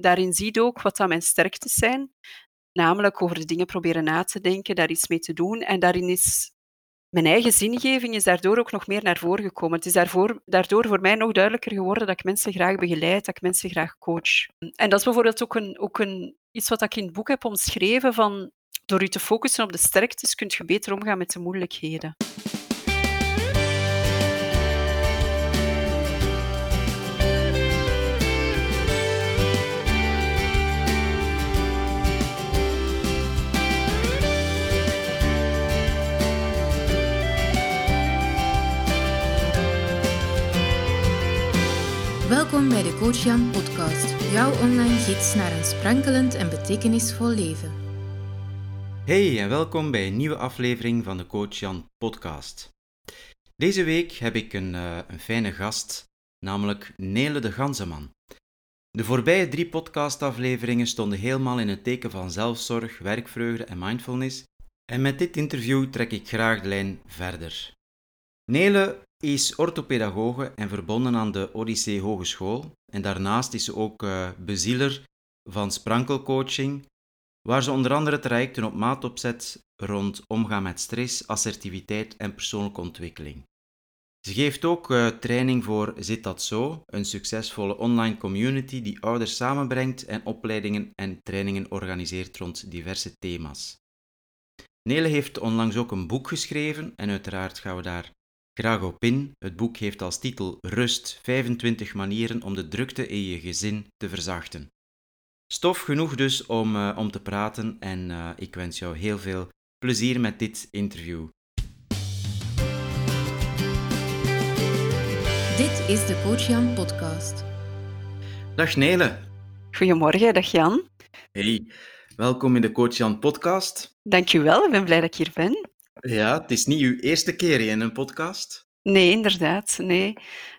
Daarin zie je ook wat mijn sterktes zijn. Namelijk over de dingen proberen na te denken, daar iets mee te doen. En daarin is mijn eigen zingeving is daardoor ook nog meer naar voren gekomen. Het is daardoor voor mij nog duidelijker geworden dat ik mensen graag begeleid, dat ik mensen graag coach. En dat is bijvoorbeeld ook, een, ook een, iets wat ik in het boek heb omschreven van door je te focussen op de sterktes kun je beter omgaan met de moeilijkheden. Welkom bij de Coach Jan podcast, jouw online gids naar een sprankelend en betekenisvol leven. Hey en welkom bij een nieuwe aflevering van de Coach Jan podcast. Deze week heb ik een, uh, een fijne gast, namelijk Nele de Ganzeman. De voorbije drie podcastafleveringen stonden helemaal in het teken van zelfzorg, werkvreugde en mindfulness. En met dit interview trek ik graag de lijn verder. Nele is orthopedagoge en verbonden aan de Odyssee Hogeschool. En daarnaast is ze ook uh, bezieler van sprankelcoaching, waar ze onder andere trajecten op maat opzet rond omgaan met stress, assertiviteit en persoonlijke ontwikkeling. Ze geeft ook uh, training voor Zit dat zo, een succesvolle online community die ouders samenbrengt en opleidingen en trainingen organiseert rond diverse thema's. Nele heeft onlangs ook een boek geschreven en uiteraard gaan we daar graag op in. Het boek heeft als titel Rust 25 manieren om de drukte in je gezin te verzachten. Stof genoeg dus om, uh, om te praten en uh, ik wens jou heel veel plezier met dit interview. Dit is de Coach Jan podcast. Dag Nele. Goedemorgen, dag Jan. Hey, welkom in de Coach Jan podcast. Dankjewel, ik ben blij dat ik hier ben. Ja, het is niet uw eerste keer in een podcast. Nee, inderdaad. Nee.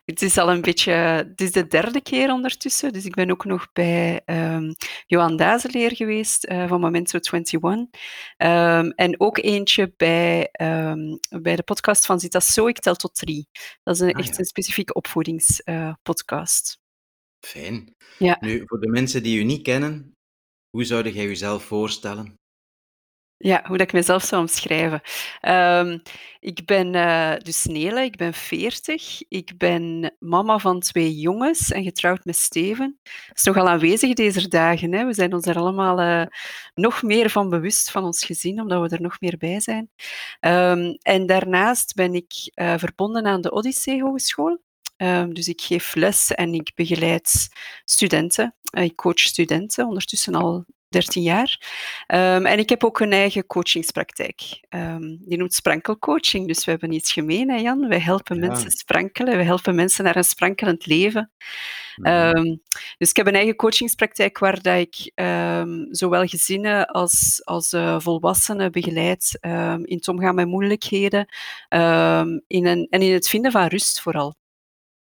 Het is al een beetje... Het is de derde keer ondertussen. Dus ik ben ook nog bij um, Johan Dazeleer geweest uh, van Momento 21. Um, en ook eentje bij, um, bij de podcast van Zita So, ik tel tot drie. Dat is een, ah, echt ja. een specifieke opvoedingspodcast. Uh, Fijn. Ja. Nu, voor de mensen die u niet kennen, hoe zou jij jezelf voorstellen? Ja, hoe dat ik mezelf zou omschrijven. Um, ik ben uh, dus Nele, ik ben 40. Ik ben mama van twee jongens en getrouwd met Steven. Dat is nogal aanwezig deze dagen. Hè? We zijn ons er allemaal uh, nog meer van bewust van ons gezin, omdat we er nog meer bij zijn. Um, en daarnaast ben ik uh, verbonden aan de Odyssee Hogeschool. Um, dus ik geef les en ik begeleid studenten. ik coach studenten, ondertussen al 13 jaar. Um, en ik heb ook een eigen coachingspraktijk. Um, die noemt sprankelcoaching. Dus we hebben iets gemeen, hè Jan. Wij helpen ja. mensen sprankelen. We helpen mensen naar een sprankelend leven. Um, dus ik heb een eigen coachingspraktijk waar dat ik zowel gezinnen als, als uh, volwassenen begeleid in het omgaan met moeilijkheden in een, en in het vinden van rust vooral.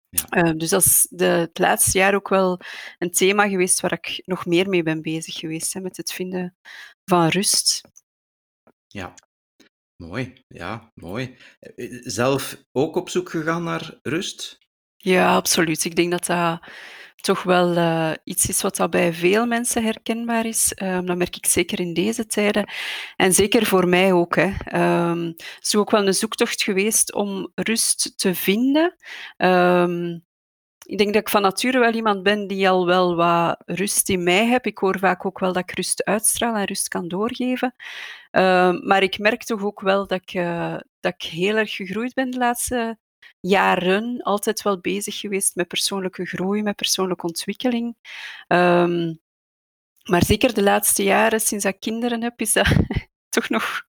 Ja. Uh, dus dat is de, het laatste jaar ook wel een thema geweest waar ik nog meer mee ben bezig geweest, hè, met het vinden van rust. Ja, mooi. Ja, mooi. Eh, eh, zelf ook op zoek gegaan naar rust? Ja, absoluut. Ik denk dat dat toch wel uh, iets is wat dat bij veel mensen herkenbaar is. Um, dat merk ik zeker in deze tijden. En zeker voor mij ook. Hè. Um, het is ook wel een zoektocht geweest om rust te vinden. Um, ik denk dat ik van nature wel iemand ben die al wel wat rust in mij heb. Ik hoor vaak ook wel dat ik rust uitstraal en rust kan doorgeven. maar ik merk toch ook wel dat ik, uh, dat ik heel erg gegroeid ben de laatste jaren altijd wel bezig geweest met persoonlijke groei, met persoonlijke ontwikkeling. Um, maar zeker de laatste jaren, sinds ik kinderen heb, is dat toch nog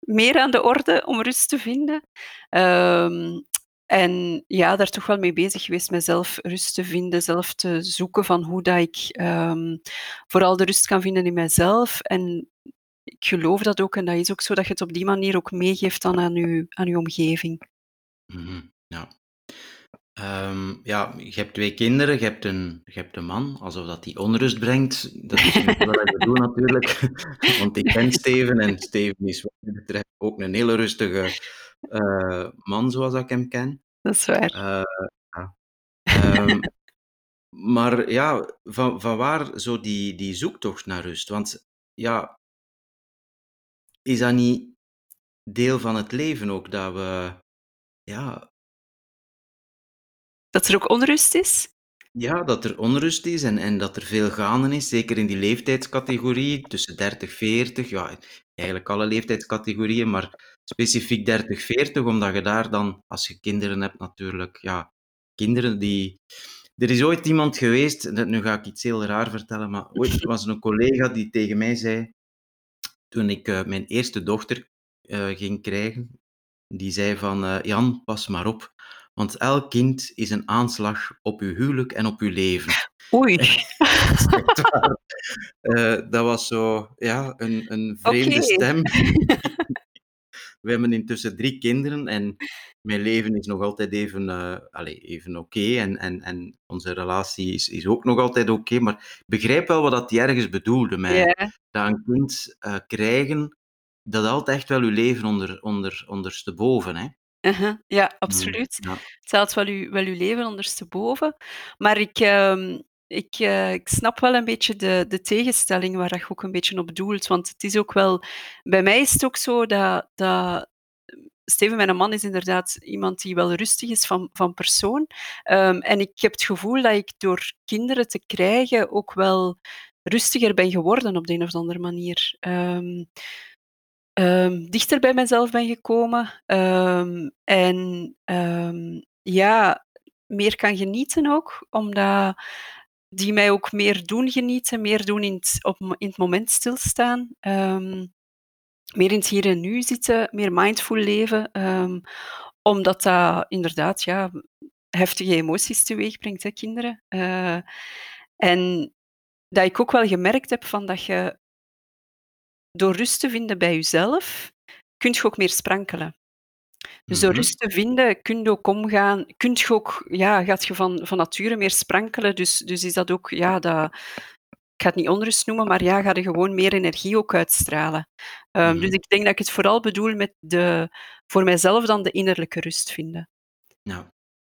meer aan de orde om rust te vinden. Um, en ja, daar toch wel mee bezig geweest, mezelf rust te vinden, zelf te zoeken van hoe dat ik um, vooral de rust kan vinden in mezelf. En ik geloof dat ook, en dat is ook zo, dat je het op die manier ook meegeeft dan aan je, aan je omgeving. -hmm. Ja. Um, ja, je hebt twee kinderen, je hebt een, je hebt een man, alsof dat die onrust brengt. Dat is niet wat we doen natuurlijk, want ik ken Steven en Steven is wat mij betreft ook een hele rustige uh, man zoals ik hem ken. Dat is waar. Ja. um, maar ja, van, van waar zo die, die zoektocht naar rust? Want ja, is dat niet deel van het leven ook, dat we, ja, Dat er ook onrust is? ja, dat er onrust is en, en dat er veel gaande is, zeker in die leeftijdscategorie, tussen 30, 40, ja, eigenlijk alle leeftijdscategorieën, maar specifiek 30, 40, omdat je daar dan, als je kinderen hebt natuurlijk, ja, kinderen die... Er is ooit iemand geweest, dat- nu ga ik iets heel raar vertellen, maar ooit was er een collega die tegen mij zei, toen ik eh, mijn eerste dochter eh, ging krijgen, die zei van, eh, Jan, pas maar op, want elk kind is een aanslag op uw huwelijk en op uw leven. Oei. Dat. Eh, dat was zo, ja, een, een vreemde stem. We hebben intussen drie kinderen en mijn leven is nog altijd even, eh, allee, even oké en, en, en onze relatie is, is ook nog altijd oké, maar ik begrijp wel wat dat die ergens bedoelde dat een kind krijgen, dat haalt echt wel uw leven onder, onder, ondersteboven. Hè? Uh-huh. Ja, Mm, absoluut. Ja. Het haalt wel uw, wel uw leven ondersteboven. Maar ik, ehm, ik, eh, ik snap wel een beetje de, de tegenstelling waar je ook een beetje op doelt. Want het is ook wel... Bij mij is het ook zo dat... dat Steven, mijn man, is inderdaad iemand die wel rustig is van, van persoon. Ehm, en ik heb het gevoel dat ik door kinderen te krijgen ook wel rustiger ben geworden op de een of andere manier. Ehm, ehm, dichter bij mezelf ben gekomen. ehm, en ehm, ja, meer kan genieten ook, omdat die mij ook meer doen genieten, meer doen in het, op, in het moment stilstaan. meer in het hier en nu zitten, meer mindful leven. omdat dat inderdaad ja, heftige emoties teweeg brengt, hè, kinderen. Eh, en dat ik ook wel gemerkt heb van dat je door rust te vinden bij jezelf, kun je ook meer sprankelen. Dus door Mhm. rust te vinden, kun je ook omgaan, kun je ook, ja, gaat je van, van nature meer sprankelen. Dus, dus is dat ook, ja, dat, ik ga het niet onrust noemen, maar ja, ga je gewoon meer energie ook uitstralen. Ehm, Mhm. Dus ik denk dat ik het vooral bedoel met de, voor mijzelf dan de innerlijke rust vinden.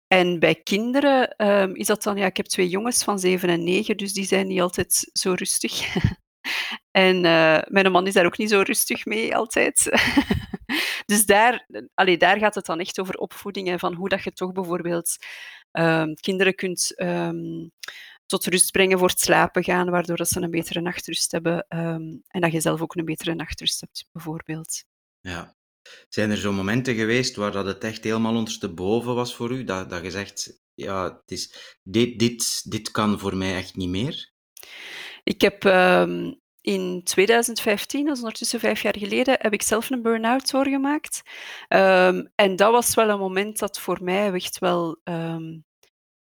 En bij kinderen ehm, is dat dan, ja, ik heb twee jongens van zeven en negen, dus die zijn niet altijd zo rustig. en eh, mijn man is daar ook niet zo rustig mee altijd. dus daar, allee, daar gaat het dan echt over opvoeding en van hoe dat je toch bijvoorbeeld ehm, kinderen kunt ehm, tot rust brengen voor het slapen gaan, waardoor dat ze een betere nachtrust hebben ehm, en dat je zelf ook een betere nachtrust hebt, bijvoorbeeld. Ja. Zijn er zo momenten geweest waar dat het echt helemaal ondersteboven was voor u? Dat, dat je zegt, ja, dit, dit, dit kan voor mij echt niet meer? Ik heb ehm, in 2015, dat is ondertussen vijf jaar geleden, heb ik zelf een burn-out doorgemaakt. Ehm, en dat was wel een moment dat voor mij echt wel ehm,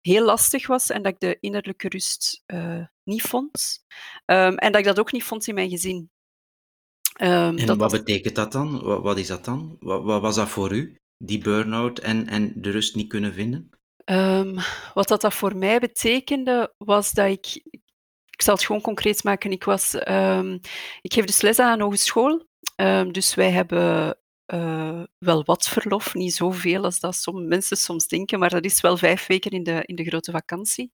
heel lastig was en dat ik de innerlijke rust eh, niet vond. En dat ik dat ook niet vond in mijn gezin. En dat wat betekent dat dan? Wat, wat is dat dan? Wat, wat was dat voor u? Die burn-out en, en de rust niet kunnen vinden? Wat dat, dat voor mij betekende, was dat ik... Ik zal het gewoon concreet maken. Ik, was, ehm, ik geef dus les aan een hogeschool. Ehm, dus wij hebben eh, wel wat verlof. Niet zoveel als dat som, mensen soms denken, maar dat is wel vijf weken in de, in de grote vakantie.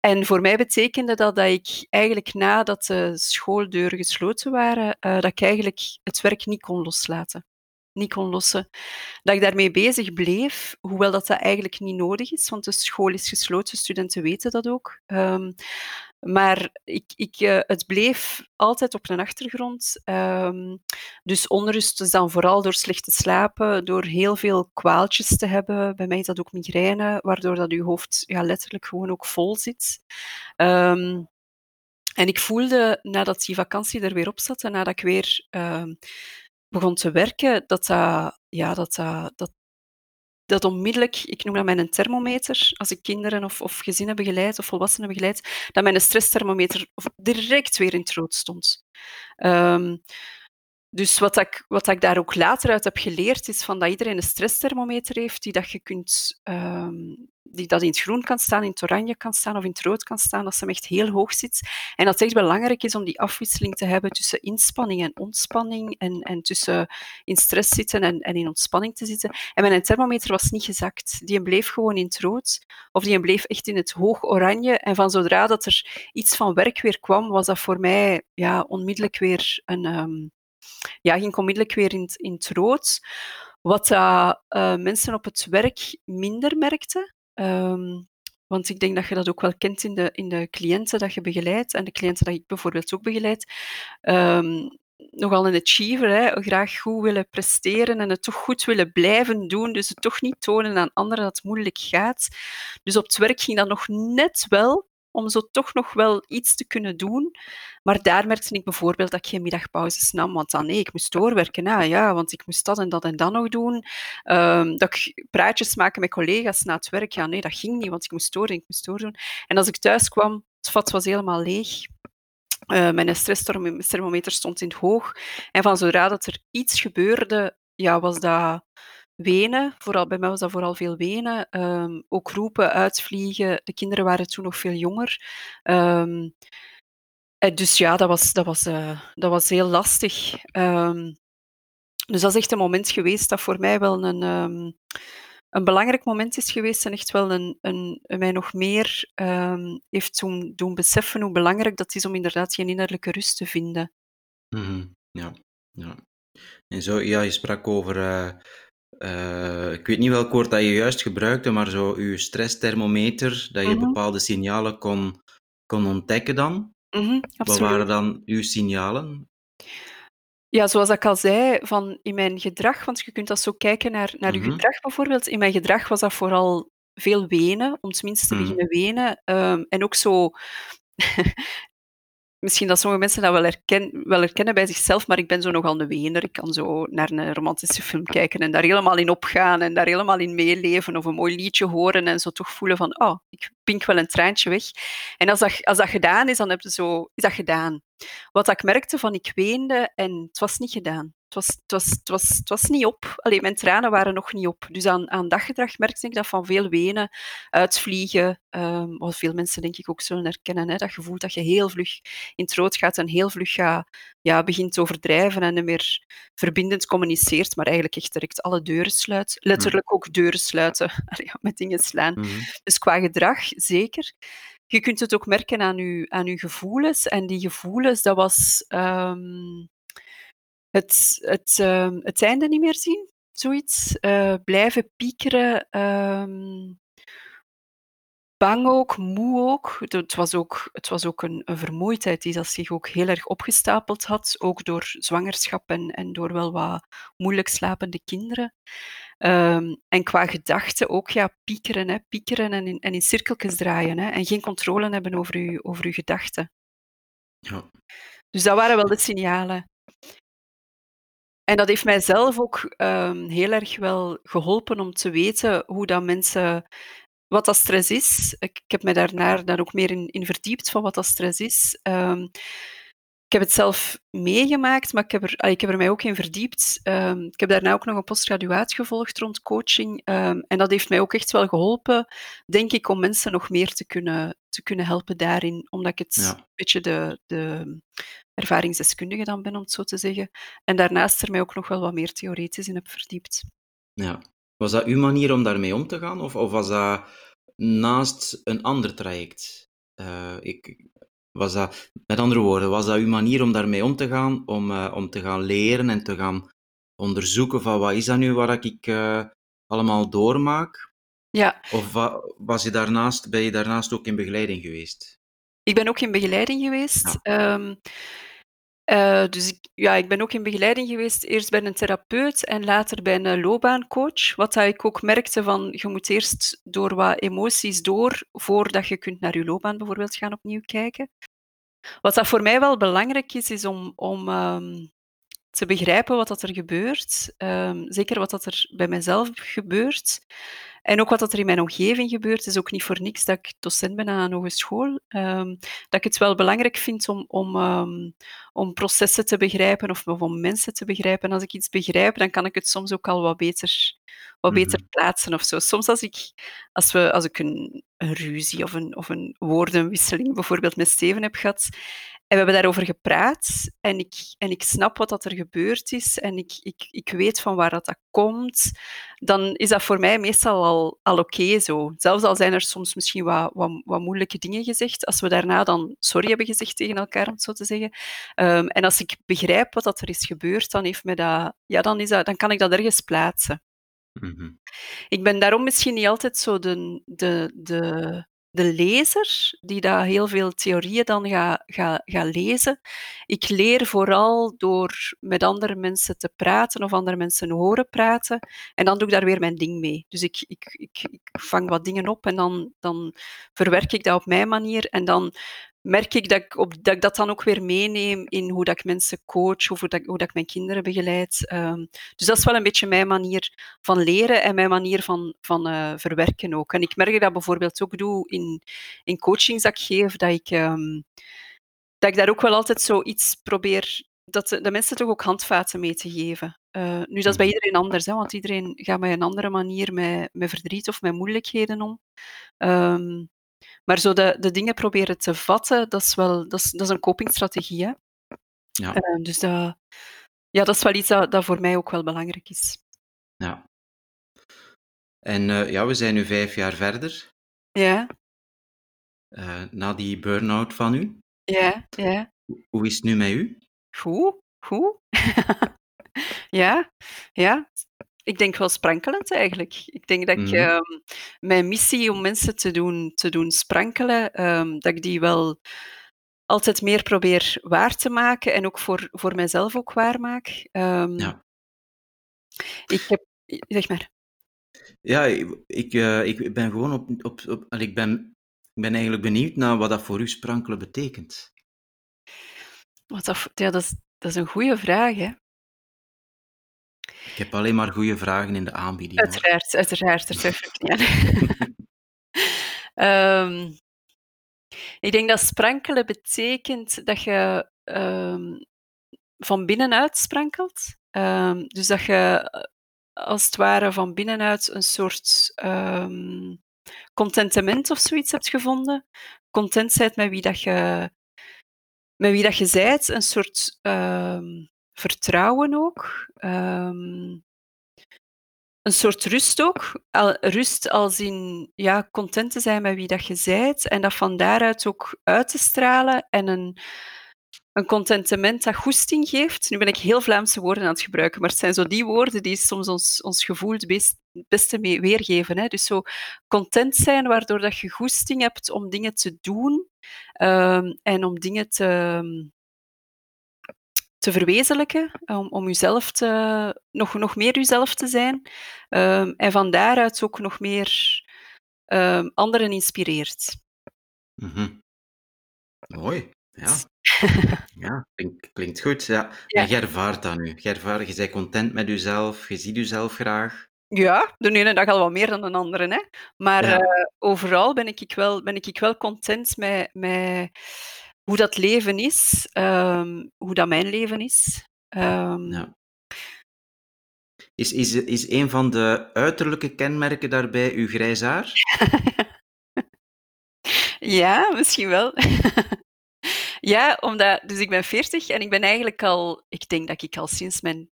En voor mij betekende dat dat ik eigenlijk nadat de schooldeuren gesloten waren, eh, dat ik eigenlijk het werk niet kon loslaten. Niet kon lossen dat ik daarmee bezig bleef, hoewel dat, dat eigenlijk niet nodig is, want de school is gesloten, studenten weten dat ook. Ehm, maar ik, ik, eh, het bleef altijd op een achtergrond. Ehm, dus onrust is dan vooral door slecht te slapen, door heel veel kwaaltjes te hebben. Bij mij is dat ook migraine, waardoor dat je hoofd ja, letterlijk gewoon ook vol zit. Ehm, en ik voelde nadat die vakantie er weer op zat en nadat ik weer ehm, begon te werken, dat dat, ja, dat, dat, dat onmiddellijk, ik noem dat mijn thermometer, als ik kinderen of, of gezinnen begeleid of volwassenen begeleid, dat mijn stressthermometer direct weer in het rood stond. Ehm, dus wat ik, wat ik daar ook later uit heb geleerd, is van dat iedereen een stressthermometer heeft die dat je kunt, ehm, die dat in het groen kan staan, in het oranje kan staan of in het rood kan staan, dat ze hem echt heel hoog zit. En dat het echt belangrijk is om die afwisseling te hebben tussen inspanning en ontspanning en, en tussen in stress zitten en, en in ontspanning te zitten. En mijn thermometer was niet gezakt. Die bleef gewoon in het rood of die bleef echt in het hoog oranje. En van zodra dat er iets van werk weer kwam, was dat voor mij ja, onmiddellijk weer een... Um, ja, ging onmiddellijk weer in, in het rood. Wat uh, mensen op het werk minder merkten. Um, want ik denk dat je dat ook wel kent in de, in de cliënten dat je begeleidt en de cliënten dat ik bijvoorbeeld ook begeleid. Um, nogal een achiever, hè, graag goed willen presteren en het toch goed willen blijven doen, dus het toch niet tonen aan anderen dat het moeilijk gaat. Dus op het werk ging dat nog net wel, om zo toch nog wel iets te kunnen doen. Maar daar merkte ik bijvoorbeeld dat ik geen middagpauzes nam, want dan nee, ik moest doorwerken. Ah, ja, want ik moest dat en dat en dat nog doen. Um, dat ik praatjes maken met collega's na het werk, ja, nee, dat ging niet, want ik moest door en ik moest doordoen. En als ik thuis kwam, het vat was helemaal leeg. Uh, mijn stressthermometer stond in het hoog. En van zodra dat er iets gebeurde, ja, was dat wenen. Vooral, bij mij was dat vooral veel wenen. Um, ook roepen, uitvliegen. De kinderen waren toen nog veel jonger. Um, dus ja, dat was, dat was, uh, dat was heel lastig. Um, dus dat is echt een moment geweest dat voor mij wel een, een belangrijk moment is geweest en echt wel een, een, mij nog meer heeft doen, doen beseffen hoe belangrijk dat is om inderdaad geen innerlijke rust te vinden. -hmm. Ja, ja. En zo, ja, je sprak over uh, uh, ik weet niet welk woord dat je juist gebruikte, maar zo je stressthermometer, dat je mm -hmm. bepaalde signalen kon, kon ontdekken dan. Mm -hmm, Wat waren dan uw signalen? Ja, zoals ik al zei, van in mijn gedrag, want je kunt dat zo kijken naar, naar mm -hmm. je gedrag bijvoorbeeld. In mijn gedrag was dat vooral veel wenen, om tenminste te beginnen wenen. Um, en ook zo misschien dat sommige mensen dat wel, herken, wel herkennen bij zichzelf, maar ik ben zo nogal een wener. Ik kan zo naar een romantische film kijken en daar helemaal in opgaan en daar helemaal in meeleven of een mooi liedje horen en zo toch voelen van, oh, ik pink wel een traantje weg. En als dat, als dat gedaan is, dan heb je zo, is dat gedaan. Wat ik merkte van, ik weende en het was niet gedaan. Het was, het was, het was, het was niet op. Alleen mijn tranen waren nog niet op. Dus aan, aan daggedrag merkte ik dat van veel wenen, uitvliegen, um, wat veel mensen denk ik ook zullen herkennen. Hè? Dat gevoel dat je heel vlug in het rood gaat en heel vlug gaat, ja, begint te overdrijven en meer verbindend communiceert, maar eigenlijk echt direct alle deuren sluit. Letterlijk ook deuren sluiten, met dingen slaan. Mm -hmm. Dus qua gedrag zeker. Je kunt het ook merken aan je, aan uw gevoelens. En die gevoelens, dat was um, het, het, uh, het einde niet meer zien, zoiets. Uh, blijven piekeren. Um, bang ook, moe ook. Het was ook, het was ook een, een, vermoeidheid die dat zich ook heel erg opgestapeld had, ook door zwangerschap en, en door wel wat moeilijk slapende kinderen. Um, en qua gedachten ook ja, piekeren, hè, piekeren en in, en in cirkeltjes draaien hè, en geen controle hebben over uw, over uw gedachten. Ja. Dus dat waren wel de signalen. En dat heeft mijzelf ook um, heel erg wel geholpen om te weten hoe dat mensen wat dat stress is. Ik, ik heb me daarna daar ook meer in, in, verdiept van wat dat stress is. Um, ik heb het zelf meegemaakt, maar ik heb er, ik heb er mij ook in verdiept. Um, ik heb daarna ook nog een postgraduaat gevolgd rond coaching. En dat heeft mij ook echt wel geholpen, denk ik, om mensen nog meer te kunnen, te kunnen helpen daarin. Omdat ik het ja. een beetje de, de ervaringsdeskundige dan ben, om het zo te zeggen. En daarnaast er mij ook nog wel wat meer theoretisch in heb verdiept. Ja. Was dat uw manier om daarmee om te gaan? Of, of was dat naast een ander traject? Uh, ik, was dat, met andere woorden, was dat uw manier om daarmee om te gaan? Om, uh, om te gaan leren en te gaan onderzoeken van wat is dat nu waar ik uh, allemaal doormaak? Ja. Of was je daarnaast, ben je daarnaast ook in begeleiding geweest? Ik ben ook in begeleiding geweest. Ja. Um, uh, dus ik, ja, ik ben ook in begeleiding geweest, eerst bij een therapeut en later bij een loopbaancoach. Wat dat ik ook merkte van, je moet eerst door wat emoties door, voordat je kunt naar je loopbaan bijvoorbeeld gaan opnieuw kijken. Wat dat voor mij wel belangrijk is, is om, om um, te begrijpen wat dat er gebeurt. Um, zeker wat dat er bij mezelf gebeurt. En ook wat er in mijn omgeving gebeurt, is ook niet voor niks dat ik docent ben aan een hogeschool. Ehm, dat ik het wel belangrijk vind om, om, ehm, om processen te begrijpen of, om mensen te begrijpen. En als ik iets begrijp, dan kan ik het soms ook al wat beter, wat beter Mhm. plaatsen of zo. Soms als ik, als we, als ik een, een ruzie of een, of een woordenwisseling bijvoorbeeld met Steven heb gehad, we hebben daarover gepraat en ik, en ik snap wat dat er gebeurd is en ik, ik, ik weet van waar dat, dat komt, dan is dat voor mij meestal al, al oké zo. Zelfs al zijn er soms misschien wat, wat, wat moeilijke dingen gezegd, als we daarna dan sorry hebben gezegd tegen elkaar, om het zo te zeggen. Ehm, en als ik begrijp wat dat er is gebeurd, dan, heeft me dat, ja, dan, is dat, dan kan ik dat ergens plaatsen. Mhm. Ik ben daarom misschien niet altijd zo de, de, de, de lezer die daar heel veel theorieën dan gaat ga, ga lezen. Ik leer vooral door met andere mensen te praten of andere mensen horen praten. En dan doe ik daar weer mijn ding mee. Dus ik, ik, ik, ik vang wat dingen op en dan, dan verwerk ik dat op mijn manier. En dan merk ik dat ik, op, dat ik dat dan ook weer meeneem in hoe dat ik mensen coach, of hoe dat, hoe dat ik mijn kinderen begeleid. Um, dus dat is wel een beetje mijn manier van leren en mijn manier van, van uh, verwerken ook. En ik merk dat ik bijvoorbeeld ook doe in, in coachings dat ik geef, dat ik, um, dat ik daar ook wel altijd zoiets probeer, dat de, de mensen toch ook handvaten mee te geven. Uh, nu, dat is bij iedereen anders, hè, want iedereen gaat met een andere manier met, met verdriet of met moeilijkheden om. Um, maar zo de, de dingen proberen te vatten, dat is wel dat is, dat is een copingstrategie. Hè? Ja. Uh, dus dat, ja, dat is wel iets dat, dat voor mij ook wel belangrijk is. Ja. En uh, ja, we zijn nu vijf jaar verder. Ja. Uh, na die burn-out van u. Ja, ja. Hoe is het nu met u? Goed, goed. ja, ja. Ik denk wel sprankelend eigenlijk. Ik denk dat ik Mhm. ehm, mijn missie om mensen te doen, te doen sprankelen, ehm, dat ik die wel altijd meer probeer waar te maken en ook voor, voor mijzelf ook waar maak. Ehm, Ja. Ik heb... Zeg maar. Ja, ik, ik, eh, ik ben gewoon op... op, op ik, ben, ik ben eigenlijk benieuwd naar wat dat voor u sprankelen betekent. Wat dat, ja, dat, is, dat is een goede vraag, hè. Ik heb alleen maar goede vragen in de aanbieding. Uiteraard, uiteraard. Aan. Ehm, ik denk dat sprankelen betekent dat je ehm, van binnenuit sprankelt. Ehm, dus dat je eh, als het ware van binnenuit een soort contentement of zoiets hebt gevonden. Content bent met wie dat je, met wie dat je zijt. Een soort vertrouwen ook. Ehm, een soort rust ook. Rust als in ja, content te zijn met wie dat je zijt en dat van daaruit ook uit te stralen en een, een contentement dat goesting geeft. Nu ben ik heel Vlaamse woorden aan het gebruiken, maar het zijn zo die woorden die soms ons, ons gevoel het best, beste weergeven. Hè? Dus zo content zijn, waardoor dat je goesting hebt om dingen te doen um, en om dingen te, te verwezenlijken, om, om jezelf te, nog, nog meer jezelf te zijn. Um, en van daaruit ook nog meer um, anderen inspireert. Mm -hmm. Mooi, ja. ja, klinkt, klinkt goed. Ja. Ja. En jij ervaart dat nu. Jij ervaart, je bent content met jezelf, je ziet jezelf graag. Ja, de ene dag al wat meer dan de andere. Hè. Maar Ja. uh, overal ben ik, wel, ben ik wel content met, met hoe dat leven is, um, hoe dat mijn leven is. Um, Ja. Is, is, is een van de uiterlijke kenmerken daarbij uw grijs haar? ja, misschien wel. ja, omdat, dus ik ben 40 en ik ben eigenlijk al, ik denk dat ik al sinds mijn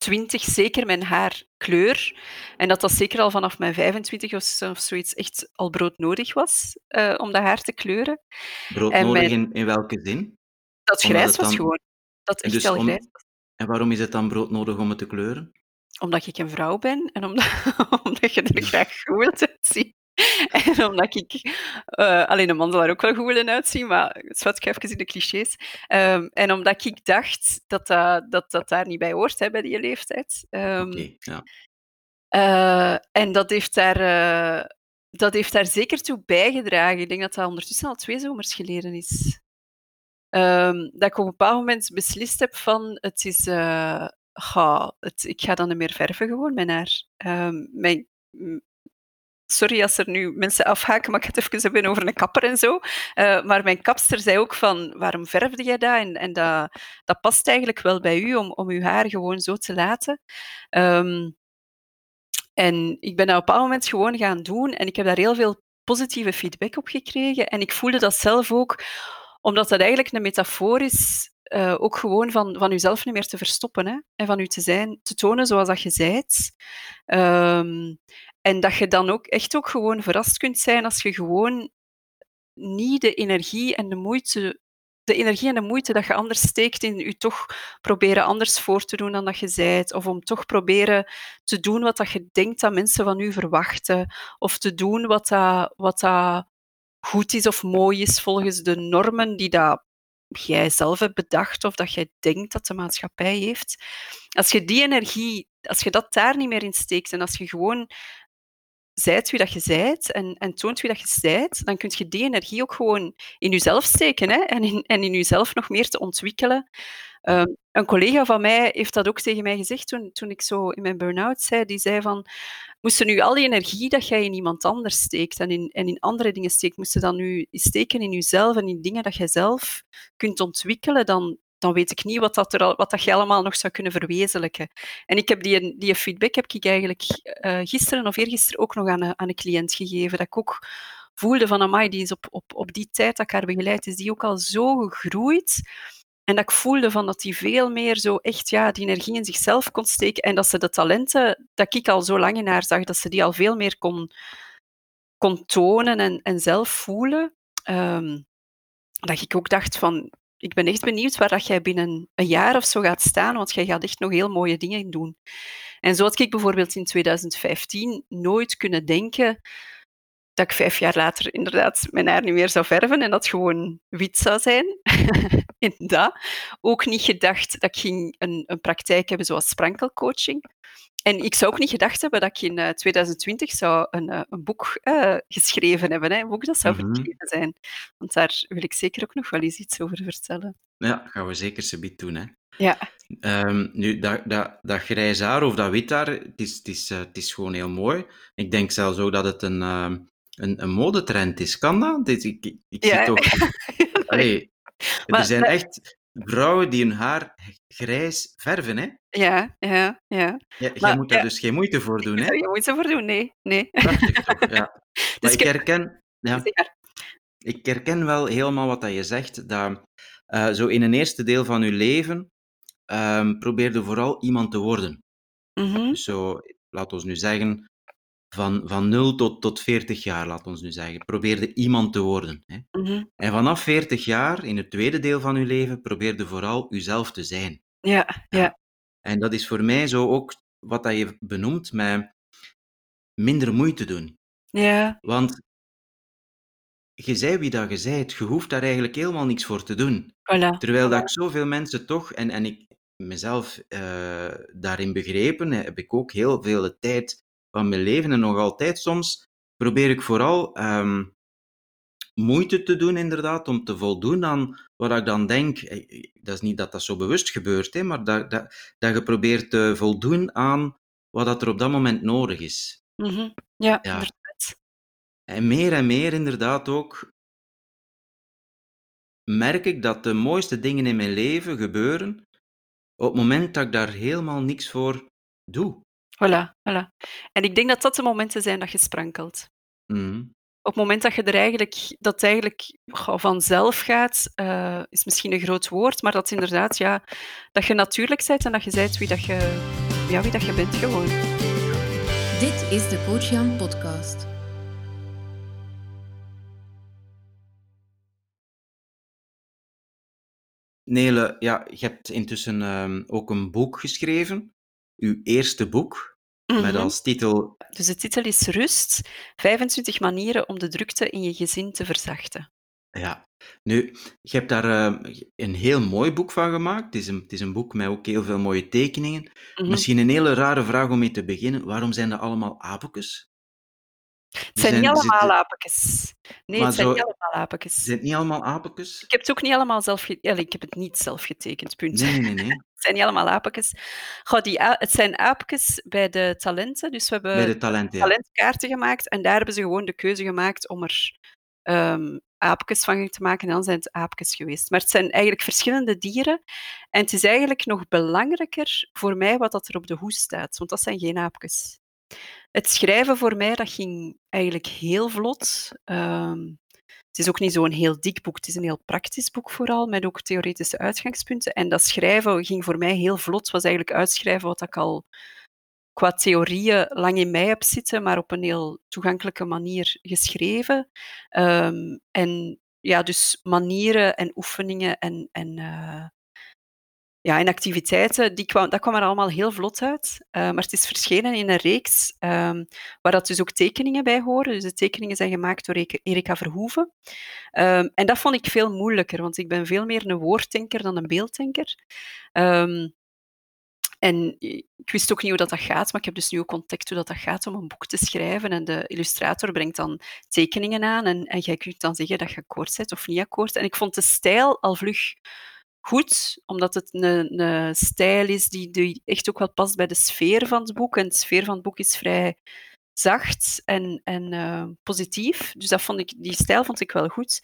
20 zeker mijn haar kleur. En dat dat zeker al vanaf mijn 25 of, zo, of zoiets echt al broodnodig was uh, om dat haar te kleuren. Broodnodig mijn... in, in welke zin? Dat grijs was dan... gewoon. Dat echt dus al om... grijs was. En waarom is het dan broodnodig om het te kleuren? Omdat ik een vrouw ben en omdat, omdat je er graag goed wilt. En omdat ik... Uh, alleen een man zal er ook wel goed willen uitzien, maar zwart ik even in de clichés. Um, en omdat ik dacht dat dat, dat, dat daar niet bij hoort, hè, bij die leeftijd. Um, Oké, ja. Uh, en dat heeft, daar, uh, dat heeft daar zeker toe bijgedragen. Ik denk dat dat ondertussen al twee zomers geleden is. Um, dat ik op een bepaald moment beslist heb van het is, uh, het, ik ga dan niet meer verven gewoon mijn haar. Ehm, mijn, sorry als er nu mensen afhaken, maar ik ga het even hebben over een kapper en zo. Uh, maar mijn kapster zei ook van, waarom verfde jij dat? En, en dat, dat past eigenlijk wel bij u, om, om uw haar gewoon zo te laten. Um, en ik ben dat op een bepaald moment gewoon gaan doen en ik heb daar heel veel positieve feedback op gekregen. En ik voelde dat zelf ook, omdat dat eigenlijk een metafoor is, uh, ook gewoon van, van jezelf niet meer te verstoppen. Hè? En van u te zijn, te tonen zoals dat je zijt. Um, en dat je dan ook echt ook gewoon verrast kunt zijn als je gewoon niet de energie en de moeite de energie en de moeite dat je anders steekt in je toch proberen anders voor te doen dan dat je zijt, of om toch proberen te doen wat dat je denkt dat mensen van u verwachten, of te doen wat dat, wat dat goed is of mooi is volgens de normen die dat jij zelf hebt bedacht of dat jij denkt dat de maatschappij heeft. Als je die energie, als je dat daar niet meer in steekt en als je gewoon zijt wie dat je zijt en, en toont wie dat je zijt, dan kun je die energie ook gewoon in jezelf steken hè? En, in, en in jezelf nog meer te ontwikkelen. Um, een collega van mij heeft dat ook tegen mij gezegd toen, toen ik zo in mijn burn-out zei. Die zei van, moesten nu al die energie dat jij in iemand anders steekt en in, en in andere dingen steekt, moesten dan nu steken in jezelf en in dingen dat jij zelf kunt ontwikkelen, dan, dan weet ik niet wat, dat er al, wat dat je allemaal nog zou kunnen verwezenlijken. En ik heb die, die feedback heb ik eigenlijk uh, gisteren of eergisteren ook nog aan een, aan een cliënt gegeven. Dat ik ook voelde van, amai, die is op, op, op die tijd dat ik haar begeleid, is die ook al zo gegroeid. En dat ik voelde van dat die veel meer zo echt ja, die energie in zichzelf kon steken. En dat ze de talenten, dat ik al zo lang in haar zag, dat ze die al veel meer kon, kon tonen en, en zelf voelen. Um, dat ik ook dacht van, ik ben echt benieuwd waar dat jij binnen een jaar of zo gaat staan, want jij gaat echt nog heel mooie dingen doen. En zo had ik bijvoorbeeld in 2015 nooit kunnen denken dat ik vijf jaar later inderdaad mijn haar niet meer zou verven en dat gewoon wit zou zijn. dat. Ook niet gedacht dat ik ging een, een praktijk hebben zoals sprankelcoaching. En ik zou ook niet gedacht hebben dat ik in 2020 eh, zou een, eh, een boek uh, geschreven hebben. Hè? Een boek dat zou mm -hmm. verschenen zijn. Want daar wil ik zeker ook nog wel eens iets over vertellen. Ja, gaan we zeker ze doen. Hè? Ja. Um, nu, dat, dat, dat grijs haar of dat wit haar, het is, het, is, uh, het is gewoon heel mooi. Ik denk zelfs ook dat het een, uh, een, een modetrend is. Kan dat? Dit, ik ik ja. zie toch... Allee, er zijn echt vrouwen die hun haar grijs verven, hè? Ja, ja, ja. ja jij moet daar ja. dus geen moeite voor doen, hè? Je moet ze voor doen, nee. nee. Prachtig toch, ja. Dus ik herken... Ja, ik herken wel helemaal wat dat je zegt, dat uh, zo in een eerste deel van je leven um, probeerde vooral iemand te worden. Mm -hmm. Dus zo, laat ons nu zeggen, van, van 0 tot, tot 40 jaar, laat ons nu zeggen, probeerde iemand te worden. Hè? Mm -hmm. En vanaf 40 jaar, in het tweede deel van uw leven, probeerde vooral uzelf te zijn. Ja, ja. En dat is voor mij zo ook wat dat je benoemt met minder moeite doen. Ja. Want je zei wie dat je zijt, je hoeft daar eigenlijk helemaal niks voor te doen. Voilà. Terwijl dat ik zoveel mensen toch, en, en ik mezelf uh, daarin begrepen, heb ik ook heel veel de tijd van mijn leven en nog altijd soms probeer ik vooral um, moeite te doen, inderdaad, om te voldoen aan wat ik dan denk. Dat is niet dat dat zo bewust gebeurt, hè, maar dat, dat, dat je probeert te voldoen aan wat dat er op dat moment nodig is. Mm -hmm. Ja, ja, inderdaad. En meer en meer, inderdaad, ook merk ik dat de mooiste dingen in mijn leven gebeuren op het moment dat ik daar helemaal niks voor doe. Voilà, voilà. En ik denk dat dat de momenten zijn dat je sprankelt. Mm. Op het moment dat je er eigenlijk, dat het eigenlijk vanzelf gaat, uh, is misschien een groot woord, maar dat inderdaad, ja, dat je natuurlijk bent en dat je bent wie dat je, ja, wie dat je bent gewoon. Dit is de Coach Jan podcast. Nele, ja, je hebt intussen um, ook een boek geschreven. Uw eerste boek, mm -hmm. met als titel... Dus de titel is Rust, 25 manieren om de drukte in je gezin te verzachten. Ja, nu, je hebt daar uh, een heel mooi boek van gemaakt. Het is, een, het is een boek met ook heel veel mooie tekeningen. Mm -hmm. Misschien een hele rare vraag om mee te beginnen. Waarom zijn dat allemaal aapjes? Het zijn niet zijn allemaal zitten. Nee, maar het zijn niet allemaal zijn aapjes. het niet allemaal aapjes? Ik heb het ook niet allemaal zelf ge allee, ik heb het niet zelf getekend, punt. Nee, nee, nee. Het zijn niet allemaal aapjes. Goh, die a het zijn aapjes bij de talenten. Dus we Bij hebben de talenten, ja. talentkaarten gemaakt en daar hebben ze gewoon de keuze gemaakt om er, ehm, aapjes van te maken en dan zijn het aapjes geweest. Maar het zijn eigenlijk verschillende dieren en het is eigenlijk nog belangrijker voor mij wat dat er op de hoes staat, want dat zijn geen aapjes. Het schrijven voor mij, dat ging eigenlijk heel vlot. Ehm, het is ook niet zo'n heel dik boek, het is een heel praktisch boek vooral, met ook theoretische uitgangspunten. En dat schrijven ging voor mij heel vlot. Was eigenlijk uitschrijven wat ik al qua theorieën lang in mij heb zitten, maar op een heel toegankelijke manier geschreven. Ehm, en ja, dus manieren en oefeningen en, en, uh, ja, en activiteiten, die kwam, dat kwam er allemaal heel vlot uit. Uh, maar het is verschenen in een reeks um, waar dat dus ook tekeningen bij horen. Dus de tekeningen zijn gemaakt door Erika Verhoeven. Um, en dat vond ik veel moeilijker, want ik ben veel meer een woorddenker dan een beelddenker. Um, en ik wist ook niet hoe dat, dat gaat, maar ik heb dus nu ook ontdekt hoe dat, dat gaat om een boek te schrijven. En de illustrator brengt dan tekeningen aan en, en jij kunt dan zeggen dat je akkoord bent of niet akkoord. En ik vond de stijl al vlug goed, omdat het een, een stijl is die, die echt ook wel past bij de sfeer van het boek. En de sfeer van het boek is vrij zacht en, en uh, positief. Dus dat vond ik, die stijl vond ik wel goed.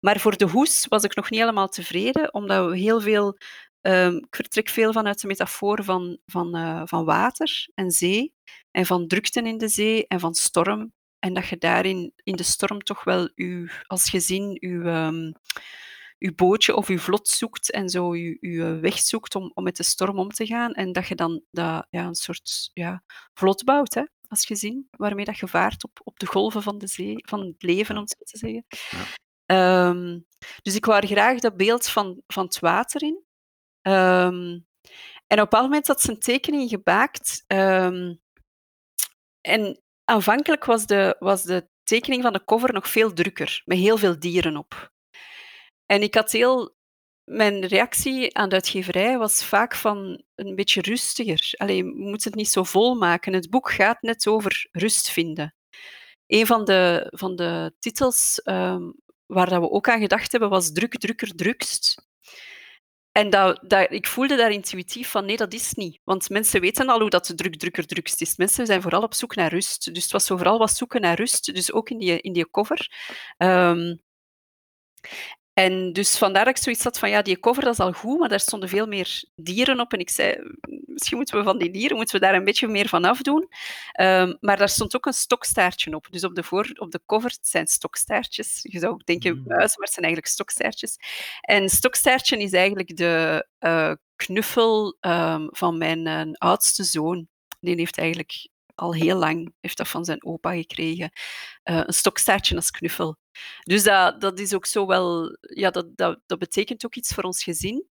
Maar voor de hoes was ik nog niet helemaal tevreden, omdat we heel veel Um, ik vertrek veel vanuit de metafoor van, van, uh, van water en zee en van drukte in de zee en van storm. En dat je daarin in de storm toch wel uw, als gezin uw, uw bootje of uw vlot zoekt en zo uw, uw weg zoekt om, om met de storm om te gaan. En dat je dan dat, ja, een soort ja, vlot bouwt hè, als gezin, waarmee dat je vaart op, op de golven van de zee, van het leven, om het zo te zeggen. Ja. Um, dus ik wou graag dat beeld van, van het water in. Um, en op een bepaald moment had ze een tekening gemaakt. Um, en aanvankelijk was de, was de tekening van de cover nog veel drukker, met heel veel dieren op. En ik had heel... Mijn reactie aan de uitgeverij was vaak van een beetje rustiger. Allee, we moeten het niet zo vol maken. Het boek gaat net over rust vinden. Een van de, van de titels um, waar dat we ook aan gedacht hebben was Druk, drukker, drukst. En dat, dat, ik voelde daar intuïtief van, nee, dat is niet. Want mensen weten al hoe dat druk drukker drukst is. Mensen zijn vooral op zoek naar rust. Dus het was vooral wat zoeken naar rust, dus ook in die, in die cover. Um, en dus vandaar dat ik zoiets had van, ja, die cover dat is al goed, maar daar stonden veel meer dieren op. En ik zei, misschien moeten we van die dieren, moeten we daar een beetje meer van afdoen. Um, maar daar stond ook een stokstaartje op. Dus op de, voor, op de cover zijn stokstaartjes. Je zou ook denken muizen, maar het zijn eigenlijk stokstaartjes. En stokstaartje is eigenlijk de uh, knuffel um, van mijn uh, oudste zoon. Die heeft eigenlijk al heel lang heeft dat van zijn opa gekregen. Uh, een stokstaartje als knuffel. Dus dat, dat is ook zo wel, ja, dat, dat, dat betekent ook iets voor ons gezin.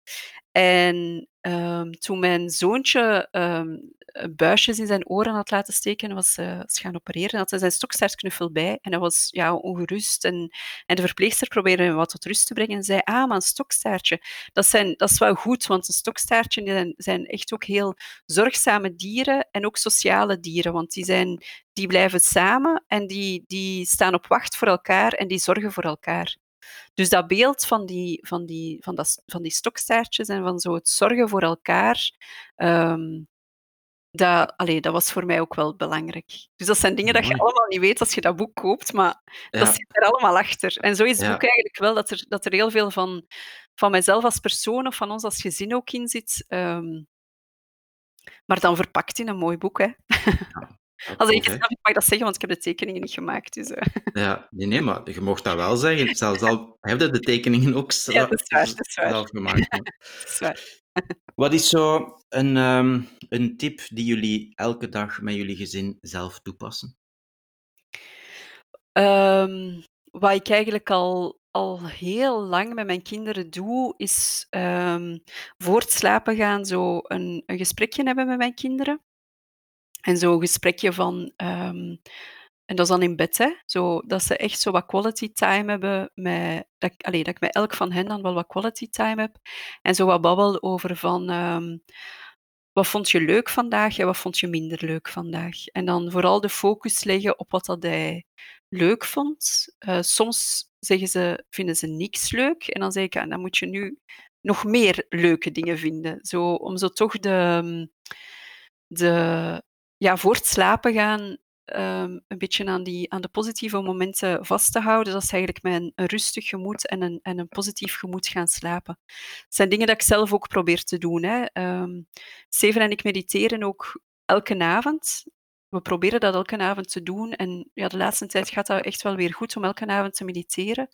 En um, toen mijn zoontje um, buisjes in zijn oren had laten steken, was uh, ze gaan opereren, had hij zijn stokstaartknuffel bij. En hij was ja, ongerust. En, en de verpleegster probeerde hem wat tot rust te brengen en zei, ah, maar een stokstaartje, dat, zijn, dat is wel goed, want een stokstaartje zijn, zijn echt ook heel zorgzame dieren en ook sociale dieren, want die, zijn, die blijven samen en die, die staan op wacht voor elkaar en die zorgen voor elkaar. Dus dat beeld van die, van die, van dat, van die stokstaartjes en van zo het zorgen voor elkaar, um, dat, allee, dat was voor mij ook wel belangrijk. Dus dat zijn dingen dat je allemaal niet weet als je dat boek koopt, maar ja. dat zit er allemaal achter. En zo is het ja. boek eigenlijk wel dat er, dat er heel veel van, van mijzelf als persoon of van ons als gezin ook in zit. Um, maar dan verpakt in een mooi boek. Hè. Ja. Als ik het mag dat zeggen, want ik heb de tekeningen niet gemaakt. Dus, uh. Ja, nee, nee, maar je mocht dat wel zeggen. Zelfs al heb je de tekeningen ook zelf, ja, dat is waar, dat is waar. zelf gemaakt. dat is waar. Wat is zo een, um, een tip die jullie elke dag met jullie gezin zelf toepassen? Um, wat ik eigenlijk al, al heel lang met mijn kinderen doe, is um, voor het slapen gaan zo een, een gesprekje hebben met mijn kinderen. En zo'n gesprekje van, um, en dat is dan in bed, hè, zo, dat ze echt zo wat quality time hebben, met, dat, allee, dat ik met elk van hen dan wel wat quality time heb. En zo wat babbel over van, um, wat vond je leuk vandaag en wat vond je minder leuk vandaag? En dan vooral de focus leggen op wat dat hij leuk vond. Uh, soms zeggen ze, vinden ze niks leuk. En dan zeg ik, ah, dan moet je nu nog meer leuke dingen vinden. Zo, om zo toch de, de, ja, voor het slapen gaan um, een beetje aan, die, aan de positieve momenten vast te houden. Dat is eigenlijk mijn rustig gemoed en een, en een positief gemoed gaan slapen. Het zijn dingen dat ik zelf ook probeer te doen. Hè. Steven en ik mediteren ook elke avond. We proberen dat elke avond te doen. En ja, de laatste tijd gaat dat echt wel weer goed om elke avond te mediteren.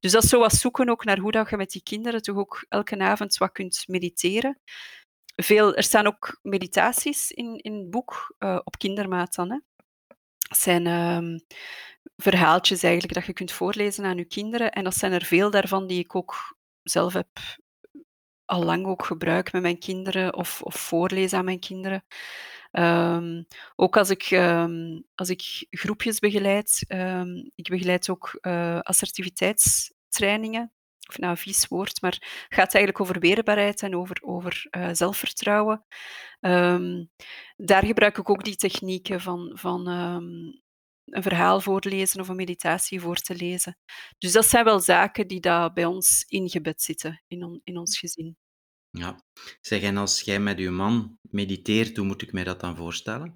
Dus dat is zo zoeken ook naar hoe dat je met die kinderen toch ook elke avond wat kunt mediteren veel, er staan ook meditaties in, in het boek, uh, op kindermaat dan. Hè. Dat zijn um, verhaaltjes eigenlijk dat je kunt voorlezen aan je kinderen. En dat zijn er veel daarvan die ik ook zelf heb al lang ook gebruik met mijn kinderen of, of voorlees aan mijn kinderen. Um, ook als ik, um, als ik groepjes begeleid, ik begeleid ook uh, assertiviteitstrainingen of nou een vies woord, maar het gaat eigenlijk over weerbaarheid en over, over uh, zelfvertrouwen. Um, daar gebruik ik ook die technieken van, van um, een verhaal voorlezen of een meditatie voor te lezen. Dus dat zijn wel zaken die daar bij ons ingebed zitten in, on, in ons gezin. Ja, zeg en als jij met je man mediteert, hoe moet ik mij dat dan voorstellen?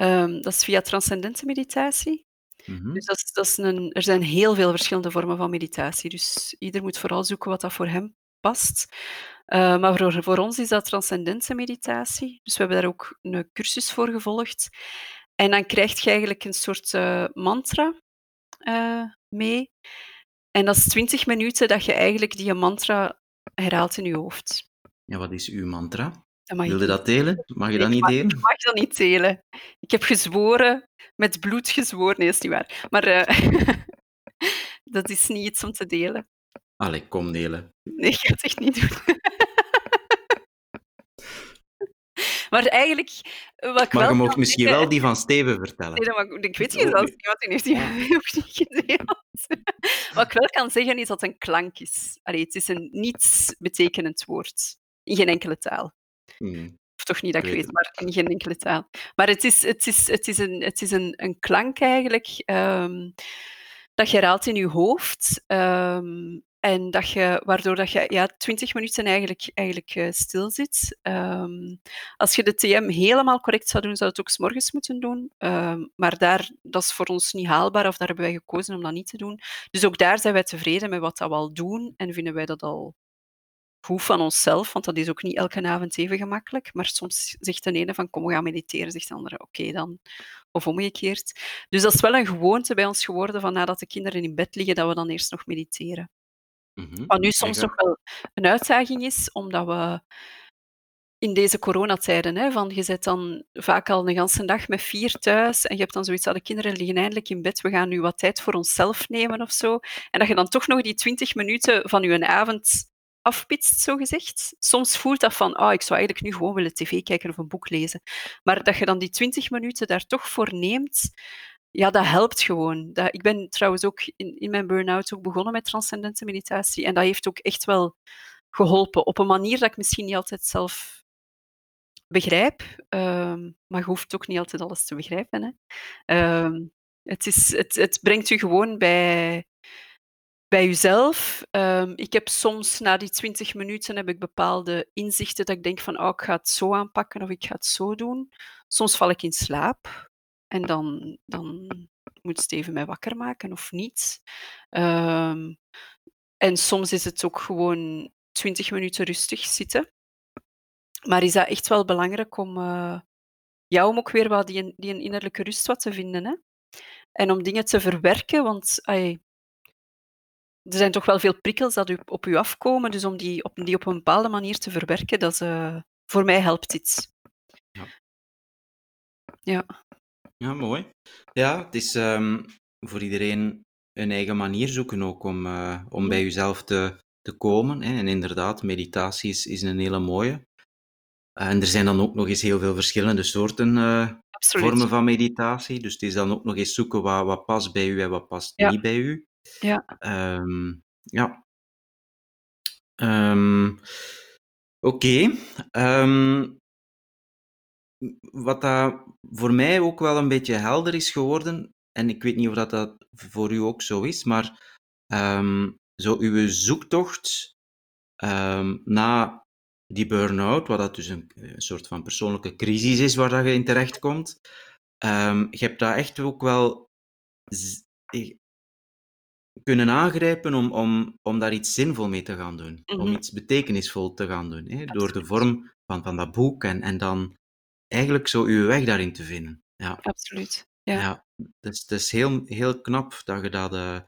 Um, dat is via transcendente meditatie. Mhm. Dus dat is, dat is een, er zijn heel veel verschillende vormen van meditatie. Dus ieder moet vooral zoeken wat dat voor hem past. Uh, maar voor, voor ons is dat transcendente meditatie. Dus we hebben daar ook een cursus voor gevolgd. En dan krijg je eigenlijk een soort uh, mantra uh, mee. En dat is 20 minuten dat je eigenlijk die mantra herhaalt in je hoofd. Ja, wat is uw mantra? Wil je dat delen? Mag je dat niet delen? Ik mag dat niet delen. Ik heb gezworen, met bloed gezworen. Nee, is niet waar. Maar uh, dat is niet iets om te delen. Allee, kom delen. Nee, ik ga het echt niet doen. maar eigenlijk... Wat ik maar wel je mag misschien wel die van Steven vertellen. Nee, maar ik weet niet zelfs niet wat hij heeft die ook niet gedeeld. wat ik wel kan zeggen is dat het een klank is. Allee, het is een niets betekenend woord. In geen enkele taal. Mm. Of toch niet dat ik weet, maar in geen enkele taal. Maar het is, het is, het is, een, het is een, een klank eigenlijk um, dat je herhaalt in je hoofd. Um, en dat je, waardoor dat je ja, 20 minuten eigenlijk, eigenlijk uh, stil zit. Um, als je de TM helemaal correct zou doen, zou het ook s morgens moeten doen. Um, maar daar, dat is voor ons niet haalbaar, of daar hebben wij gekozen om dat niet te doen. Dus ook daar zijn wij tevreden met wat dat we al doen en vinden wij dat al goed van onszelf, want dat is ook niet elke avond even gemakkelijk. Maar soms zegt de ene van kom, we gaan mediteren, zegt de andere oké dan. Of omgekeerd. Dus dat is wel een gewoonte bij ons geworden van nadat de kinderen in bed liggen, dat we dan eerst nog mediteren. Mm Wat nu soms nog wel een uitdaging is, omdat we in deze coronatijden, hè, van je zit dan vaak al een ganse dag met vier thuis en je hebt dan zoiets dat de kinderen liggen eindelijk in bed, we gaan nu wat tijd voor onszelf nemen of zo. En dat je dan toch nog die twintig minuten van je avond afpitst, zo gezegd. Soms voelt dat van, oh, ik zou eigenlijk nu gewoon willen tv kijken of een boek lezen. Maar dat je dan die twintig minuten daar toch voor neemt, ja, dat helpt gewoon. Dat, ik ben trouwens ook in, in mijn burn-out ook begonnen met transcendente meditatie en dat heeft ook echt wel geholpen. Op een manier dat ik misschien niet altijd zelf begrijp, um, maar je hoeft ook niet altijd alles te begrijpen. Hè. Um, het, is, het, het brengt je gewoon bij, bij jezelf. Um, ik heb soms na die 20 minuten heb ik bepaalde inzichten dat ik denk van oh, ik ga het zo aanpakken of ik ga het zo doen. Soms val ik in slaap en dan, dan moet Steven mij wakker maken of niet. Um, en soms is het ook gewoon 20 minuten rustig zitten. Maar is dat echt wel belangrijk om, uh, ja, om ook weer wat die, die innerlijke rust wat te vinden. Hè? En om dingen te verwerken, want ay, er zijn toch wel veel prikkels dat op u afkomen, dus om die op, die op een bepaalde manier te verwerken, dat is, uh, voor mij helpt iets. Ja. Ja, ja mooi. Ja, het is um, voor iedereen een eigen manier zoeken ook om, uh, om bij jezelf te, te komen. Hè. En inderdaad, meditatie is, is een hele mooie. En er zijn dan ook nog eens heel veel verschillende soorten uh, vormen van meditatie. Dus het is dan ook nog eens zoeken wat, wat past bij u en wat past ja. niet bij u. Ja. Um, ja. Um, Oké. Um, wat dat voor mij ook wel een beetje helder is geworden, en ik weet niet of dat, dat voor u ook zo is, maar zo uw zoektocht na die burn-out, wat dat dus een, een, soort van persoonlijke crisis is waar dat je in terechtkomt, um, je hebt dat echt ook wel kunnen aangrijpen om, om, om daar iets zinvol mee te gaan doen, om Mhm. iets betekenisvol te gaan doen, hè, door de vorm van, van dat boek en, en dan eigenlijk zo uw weg daarin te vinden. Ja, Absoluut. Ja. ja. Dus het is heel, heel knap dat je dat eh,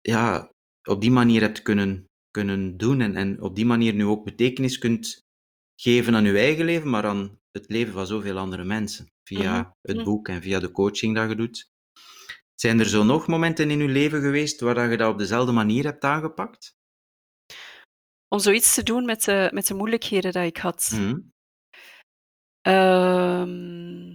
ja, op die manier hebt kunnen, kunnen doen en, en op die manier nu ook betekenis kunt geven aan je eigen leven, maar aan het leven van zoveel andere mensen, via Mhm. het boek en via de coaching dat je doet. Zijn er zo nog momenten in je leven geweest waar dat je dat op dezelfde manier hebt aangepakt? Om zoiets te doen met de, met de moeilijkheden dat ik had. Mhm. Ehm,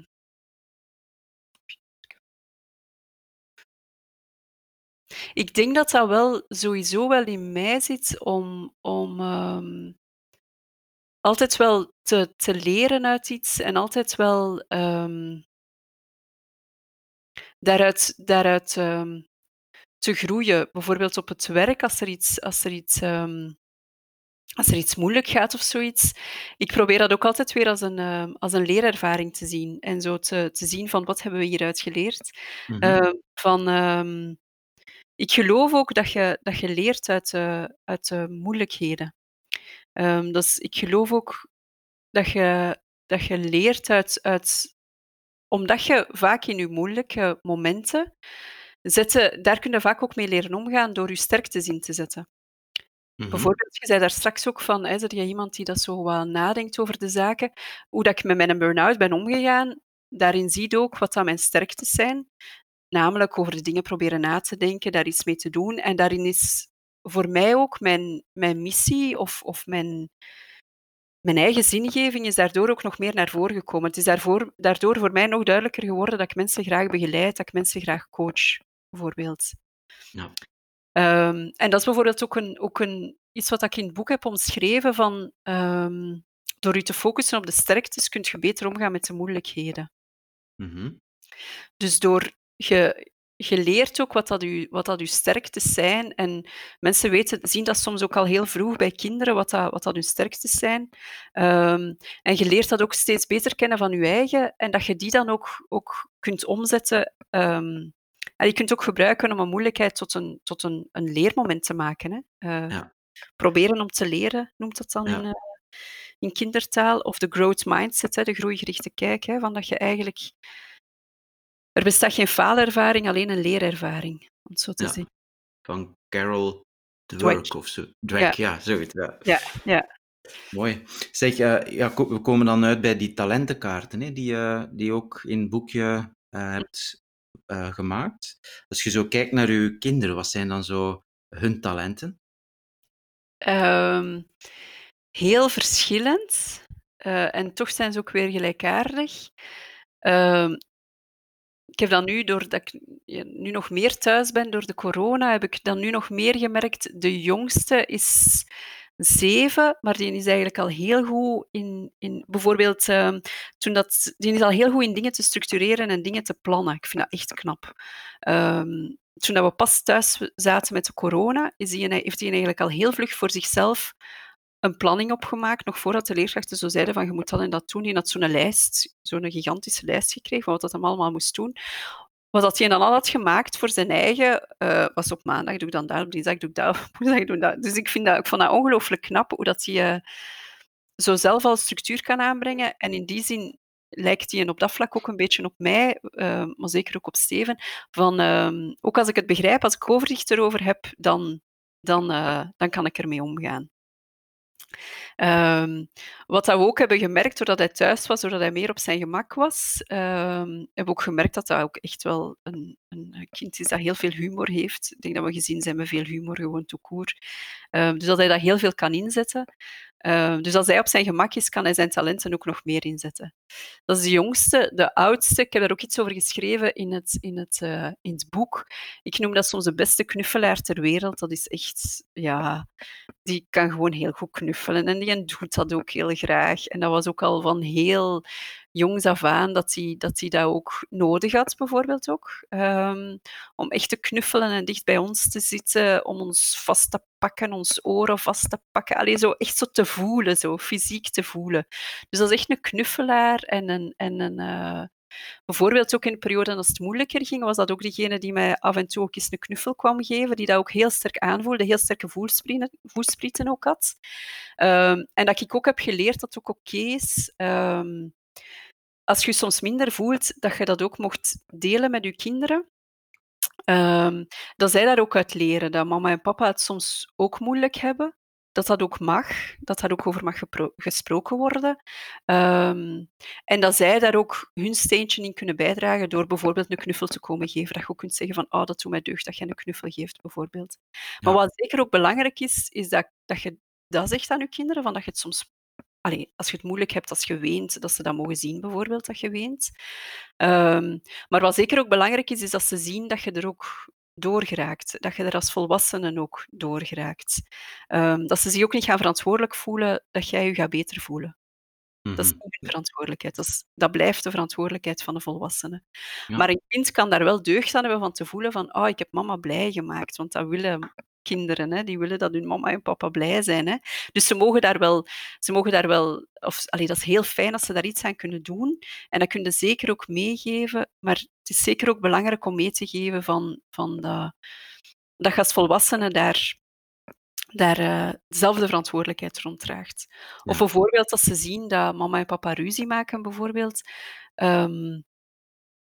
ik denk dat dat wel sowieso wel in mij zit om, om ehm, altijd wel te, te leren uit iets en altijd wel ehm, daaruit, daaruit ehm, te groeien. Bijvoorbeeld op het werk, als er iets, als er iets, ehm, als er iets moeilijk gaat of zoiets. Ik probeer dat ook altijd weer als een, ehm, als een leerervaring te zien. En zo te, te zien van wat hebben we hieruit geleerd. Mhm. Van, ik geloof ook dat je, dat je leert uit, de uit de moeilijkheden. Dus ik geloof ook dat je, dat je leert uit, uit... Omdat je vaak in je moeilijke momenten... Zetten, daar kun je vaak ook mee leren omgaan door je sterktes in te zetten. Mhm. Bijvoorbeeld, je zei daar straks ook van, hè, dat je iemand die dat zo wat nadenkt over de zaken, hoe dat ik met mijn burn-out ben omgegaan, daarin zie je ook wat dat mijn sterktes zijn. Namelijk over de dingen proberen na te denken, daar iets mee te doen. En daarin is voor mij ook mijn, mijn missie of, of mijn, mijn eigen zingeving is daardoor ook nog meer naar voren gekomen. Het is daarvoor, daardoor voor mij nog duidelijker geworden dat ik mensen graag begeleid, dat ik mensen graag coach, bijvoorbeeld. Ja. Ehm, en dat is bijvoorbeeld ook, een, ook een, iets wat ik in het boek heb omschreven van ehm, door je te focussen op de sterktes kun je beter omgaan met de moeilijkheden. Mhm. Dus door je, je leert ook wat dat, u, wat dat uw sterktes zijn. En mensen weten, zien dat soms ook al heel vroeg bij kinderen, wat dat, wat dat hun sterktes zijn. Ehm, en je leert dat ook steeds beter kennen van je eigen. En dat je die dan ook, ook kunt omzetten. ehm, en je kunt ook gebruiken om een moeilijkheid tot een, tot een, een leermoment te maken. Hè. Eh, Ja. Proberen om te leren, noemt dat dan Ja. in, eh, in kindertaal. Of de growth mindset, hè, de groeigerichte kijk. Hè, van dat je eigenlijk... Er bestaat geen faalervaring, alleen een leerervaring, om het zo te Ja. zeggen. Van Carol Dweck of zo. Dweck, ja, zoiets. Ja. Ja, ja. Mooi. Zeg, eh, ja, we komen dan uit bij die talentenkaarten, hè, die, eh, die je ook in het boekje eh, hebt gemaakt. Als je zo kijkt naar uw kinderen, wat zijn dan zo hun talenten? Ehm, heel verschillend. en toch zijn ze ook weer gelijkaardig. Ik heb dan nu, doordat ik nu nog meer thuis ben door de corona, heb ik dan nu nog meer gemerkt. De jongste is zeven, maar die is eigenlijk al heel goed in, in bijvoorbeeld, ehm, toen dat, die is al heel goed in dingen te structureren en dingen te plannen. Ik vind dat echt knap. Ehm, toen dat we pas thuis zaten met de corona, is die, heeft hij eigenlijk al heel vlug voor zichzelf een planning opgemaakt, nog voordat de leerkrachten zo zeiden van je moet dat en dat doen. Die had zo'n lijst, zo'n gigantische lijst gekregen van wat dat hem allemaal moest doen. Wat dat hij dan al had gemaakt voor zijn eigen, eh, was op maandag doe ik dan dat, op dinsdag doe ik dat, op woensdag doe ik dat. Dus ik, vind dat, ik vond dat ongelooflijk knap, hoe dat hij eh, zo zelf al structuur kan aanbrengen. En in die zin lijkt hij op dat vlak ook een beetje op mij, eh, maar zeker ook op Steven. Van, ehm, ook als ik het begrijp, als ik overzicht erover heb, dan, dan, dan kan ik ermee omgaan. Ehm, wat dat we ook hebben gemerkt, doordat hij thuis was, doordat hij meer op zijn gemak was, ehm, hebben we ook gemerkt dat hij ook echt wel een, een kind is dat heel veel humor heeft. Ik denk dat we gezien zijn met veel humor, gewoon court. Ehm, dus dat hij dat heel veel kan inzetten. Ehm, dus als hij op zijn gemak is, kan hij zijn talenten ook nog meer inzetten. Dat is de jongste. De oudste, ik heb daar ook iets over geschreven in het, in het, uh, in het boek. Ik noem dat soms de beste knuffelaar ter wereld. Dat is echt, ja, die kan gewoon heel goed knuffelen. En die doet dat ook heel graag. En dat was ook al van heel jongs af aan dat hij dat, dat ook nodig had, bijvoorbeeld ook. Ehm, om echt te knuffelen en dicht bij ons te zitten, om ons vast te pakken, ons oren vast te pakken. Alleen zo echt zo te voelen, zo fysiek te voelen. Dus dat is echt een knuffelaar en een, en een, uh, Bijvoorbeeld ook in de periode als het moeilijker ging, was dat ook degene die mij af en toe ook eens een knuffel kwam geven, die dat ook heel sterk aanvoelde, heel sterke voelsprieten ook had. Um, en dat ik ook heb geleerd dat het ook oké okay is, um, als je soms minder voelt, dat je dat ook mocht delen met je kinderen. Um, dat zij daar ook uit leren, dat mama en papa het soms ook moeilijk hebben dat dat ook mag, dat daar ook over mag gesproken worden. Um, en dat zij daar ook hun steentje in kunnen bijdragen door bijvoorbeeld een knuffel te komen geven. Dat je ook kunt zeggen van, oh, dat doet mij deugd dat je een knuffel geeft, bijvoorbeeld. Maar wat zeker ook belangrijk is, is dat, dat je dat zegt aan je kinderen, van dat je het soms Als je het moeilijk hebt als je weent, dat ze dat mogen zien, bijvoorbeeld, dat je weent. Um, maar wat zeker ook belangrijk is, is dat ze zien dat je er ook doorgeraakt. Dat je er als volwassenen ook doorgeraakt. Um, dat ze zich ook niet gaan verantwoordelijk voelen dat jij je gaat beter voelen. Dat is mhm. niet hun verantwoordelijkheid. Dat, is, dat, blijft de verantwoordelijkheid van de volwassenen. Maar een kind kan daar wel deugd aan hebben van te voelen van oh, ik heb mama blij gemaakt. Want dat willen kinderen. Hè. Die willen dat hun mama en papa blij zijn. Hè. Dus ze mogen daar wel, ze mogen daar wel of, allee, dat is heel fijn als ze daar iets aan kunnen doen. En dat kunnen zeker ook meegeven. Maar het is zeker ook belangrijk om mee te geven van, van dat, dat je als volwassene daar daar uh, dezelfde verantwoordelijkheid rond draagt. Of bijvoorbeeld als ze zien dat mama en papa ruzie maken, bijvoorbeeld. Um,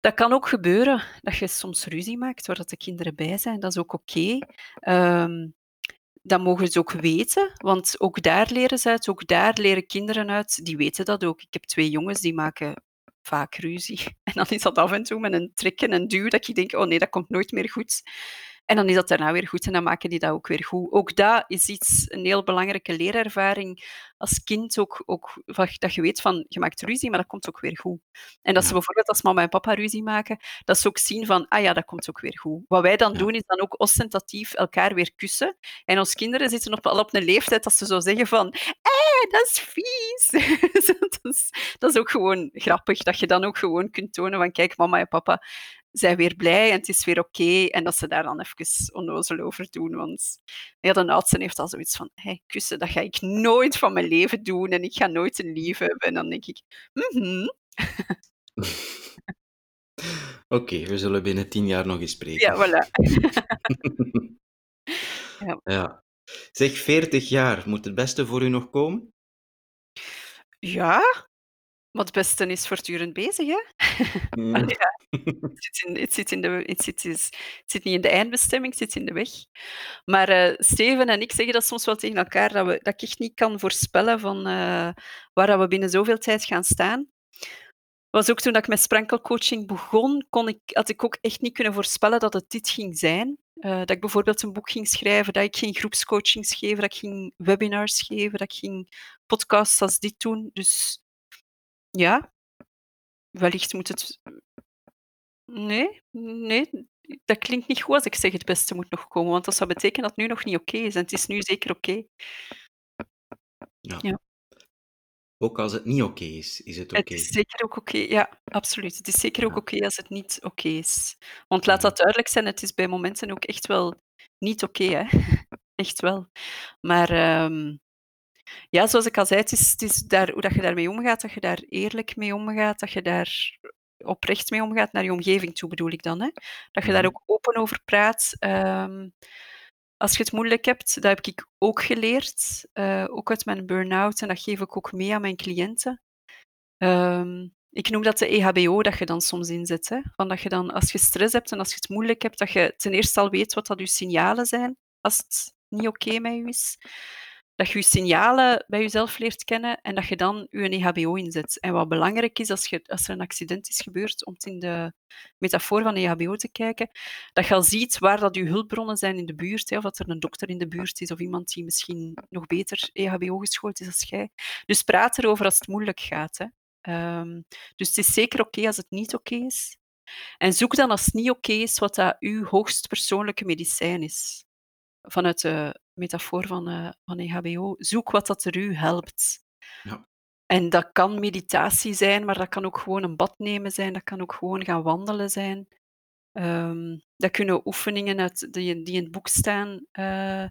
dat kan ook gebeuren, dat je soms ruzie maakt waar dat de kinderen bij zijn. Dat is ook oké. Okay. Um, dat mogen ze ook weten, want ook daar leren ze uit, ook daar leren kinderen uit, die weten dat ook. Ik heb twee jongens die maken vaak ruzie. En dan is dat af en toe met een trekken en duw dat je denkt, oh nee, dat komt nooit meer goed. En dan is dat daarna weer goed en dan maken die dat ook weer goed. Ook dat is iets, een heel belangrijke leerervaring als kind ook, ook dat je weet van, je maakt ruzie, maar dat komt ook weer goed. En dat ze bijvoorbeeld als mama en papa ruzie maken, dat ze ook zien van, ah ja, dat komt ook weer goed. Wat wij dan doen, is dan ook ostentatief elkaar weer kussen. En onze kinderen zitten op, al op een leeftijd dat ze zo zeggen van, hé, dat is vies. dat, is, dat is ook gewoon grappig, dat je dan ook gewoon kunt tonen van, kijk, mama en papa zijn weer blij en het is weer oké. en dat ze daar dan even onnozel over doen. Want ja, de oudste heeft al zoiets van, hey, kussen, dat ga ik nooit van mijn leven doen en ik ga nooit een lief hebben. En dan denk ik, mhm. Oké, we zullen binnen tien jaar nog eens spreken. Ja, voilà. ja. ja. Zeg, 40 jaar, moet het beste voor u nog komen? Ja, maar het beste is voortdurend bezig, hè? Mm. ja. het, zit in, het, zit in de, het, zit, het zit niet in de eindbestemming, het zit in de weg. Maar uh, Steven en ik zeggen dat soms wel tegen elkaar, dat, we, dat ik echt niet kan voorspellen van uh, waar we binnen zoveel tijd gaan staan. was ook toen ik met sprankelcoaching begon, kon ik, had ik ook echt niet kunnen voorspellen dat het dit ging zijn. Uh, dat ik bijvoorbeeld een boek ging schrijven, dat ik ging groepscoachings geven, dat ik ging webinars geven, dat ik ging podcasts als dit doen. Dus ja, wellicht moet het. Nee, nee, dat klinkt niet goed als ik zeg het beste moet nog komen, want dat zou betekenen dat het nu nog niet oké is. En het is nu zeker oké. Ja. Ja. Ook als het niet oké is, is het Het is zeker ook oké, ja, absoluut. Het is zeker ook oké als het niet oké is. Want laat dat duidelijk zijn, het is bij momenten ook echt wel niet oké, hè. Echt wel. Maar ehm, ja, zoals ik al zei, het is, het is daar, hoe dat je daarmee omgaat, dat je daar eerlijk mee omgaat, dat je daar oprecht mee omgaat naar je omgeving toe, bedoel ik dan. Hè? Dat je daar mhm. ook open over praat. Um, als je het moeilijk hebt, dat heb ik ook geleerd, uh, ook uit mijn burn-out, en dat geef ik ook mee aan mijn cliënten. Um, ik noem dat de EHBO dat je dan soms inzet. Hè? Van dat je dan, als je stress hebt en als je het moeilijk hebt, dat je ten eerste al weet wat dat je signalen zijn als het niet oké met je is dat je je signalen bij jezelf leert kennen en dat je dan je EHBO inzet. En wat belangrijk is als, je, als er een accident is gebeurd, om het in de metafoor van EHBO te kijken, dat je al ziet waar dat je hulpbronnen zijn in de buurt, hè, of dat er een dokter in de buurt is of iemand die misschien nog beter EHBO geschoold is als jij. Dus praat erover als het moeilijk gaat. Hè. Um, dus het is zeker oké als het niet oké is. En zoek dan als het niet oké is wat dat uw hoogst persoonlijke medicijn is vanuit de metafoor van, uh, van EHBO, zoek wat dat er u helpt. Ja. En dat kan meditatie zijn, maar dat kan ook gewoon een bad nemen zijn, dat kan ook gewoon gaan wandelen zijn. Ehm, dat kunnen oefeningen uit die, die in het boek staan uh,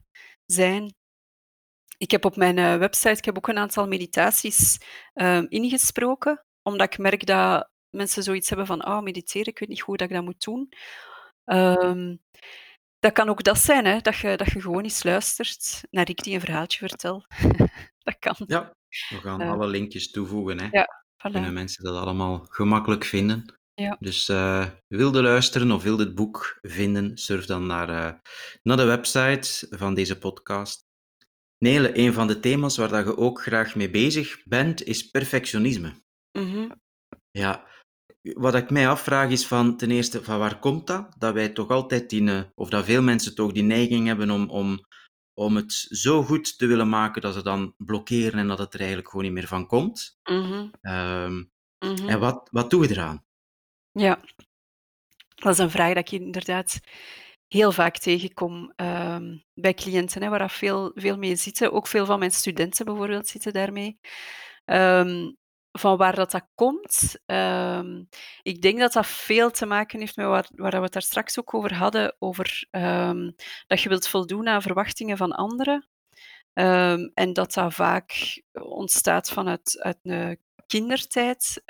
zijn. Ik heb op mijn uh, website ik heb ook een aantal meditaties um, ingesproken, omdat ik merk dat mensen zoiets hebben van, oh, mediteren, ik weet niet hoe dat ik dat moet doen. Um, dat kan ook dat zijn, hè, dat, je, dat je gewoon eens luistert naar ik die een verhaaltje vertel. dat kan. Ja, we gaan uh, alle linkjes toevoegen. Hè. Ja, voilà. Kunnen mensen dat allemaal gemakkelijk vinden. Ja. Dus uh, wilde luisteren of wilde het boek vinden, surf dan naar, uh, naar de website van deze podcast. Nele, een van de thema's waar dat je ook graag mee bezig bent, is perfectionisme. Mm -hmm. Ja, wat ik mij afvraag is van ten eerste, van waar komt dat? Dat wij toch altijd die, of dat veel mensen toch die neiging hebben om, om, om het zo goed te willen maken dat ze dan blokkeren en dat het er eigenlijk gewoon niet meer van komt. Mm -hmm. um, mm -hmm. En wat, wat doen we eraan? Ja, dat is een vraag dat ik inderdaad heel vaak tegenkom um, bij cliënten, hè, waar veel, veel mee zitten. Ook veel van mijn studenten bijvoorbeeld zitten daarmee. Um, van waar dat, dat komt. Um, ik denk dat dat veel te maken heeft met waar, waar we het daar straks ook over hadden, over um, dat je wilt voldoen aan verwachtingen van anderen. Um, en dat dat vaak ontstaat vanuit uit een kindertijd.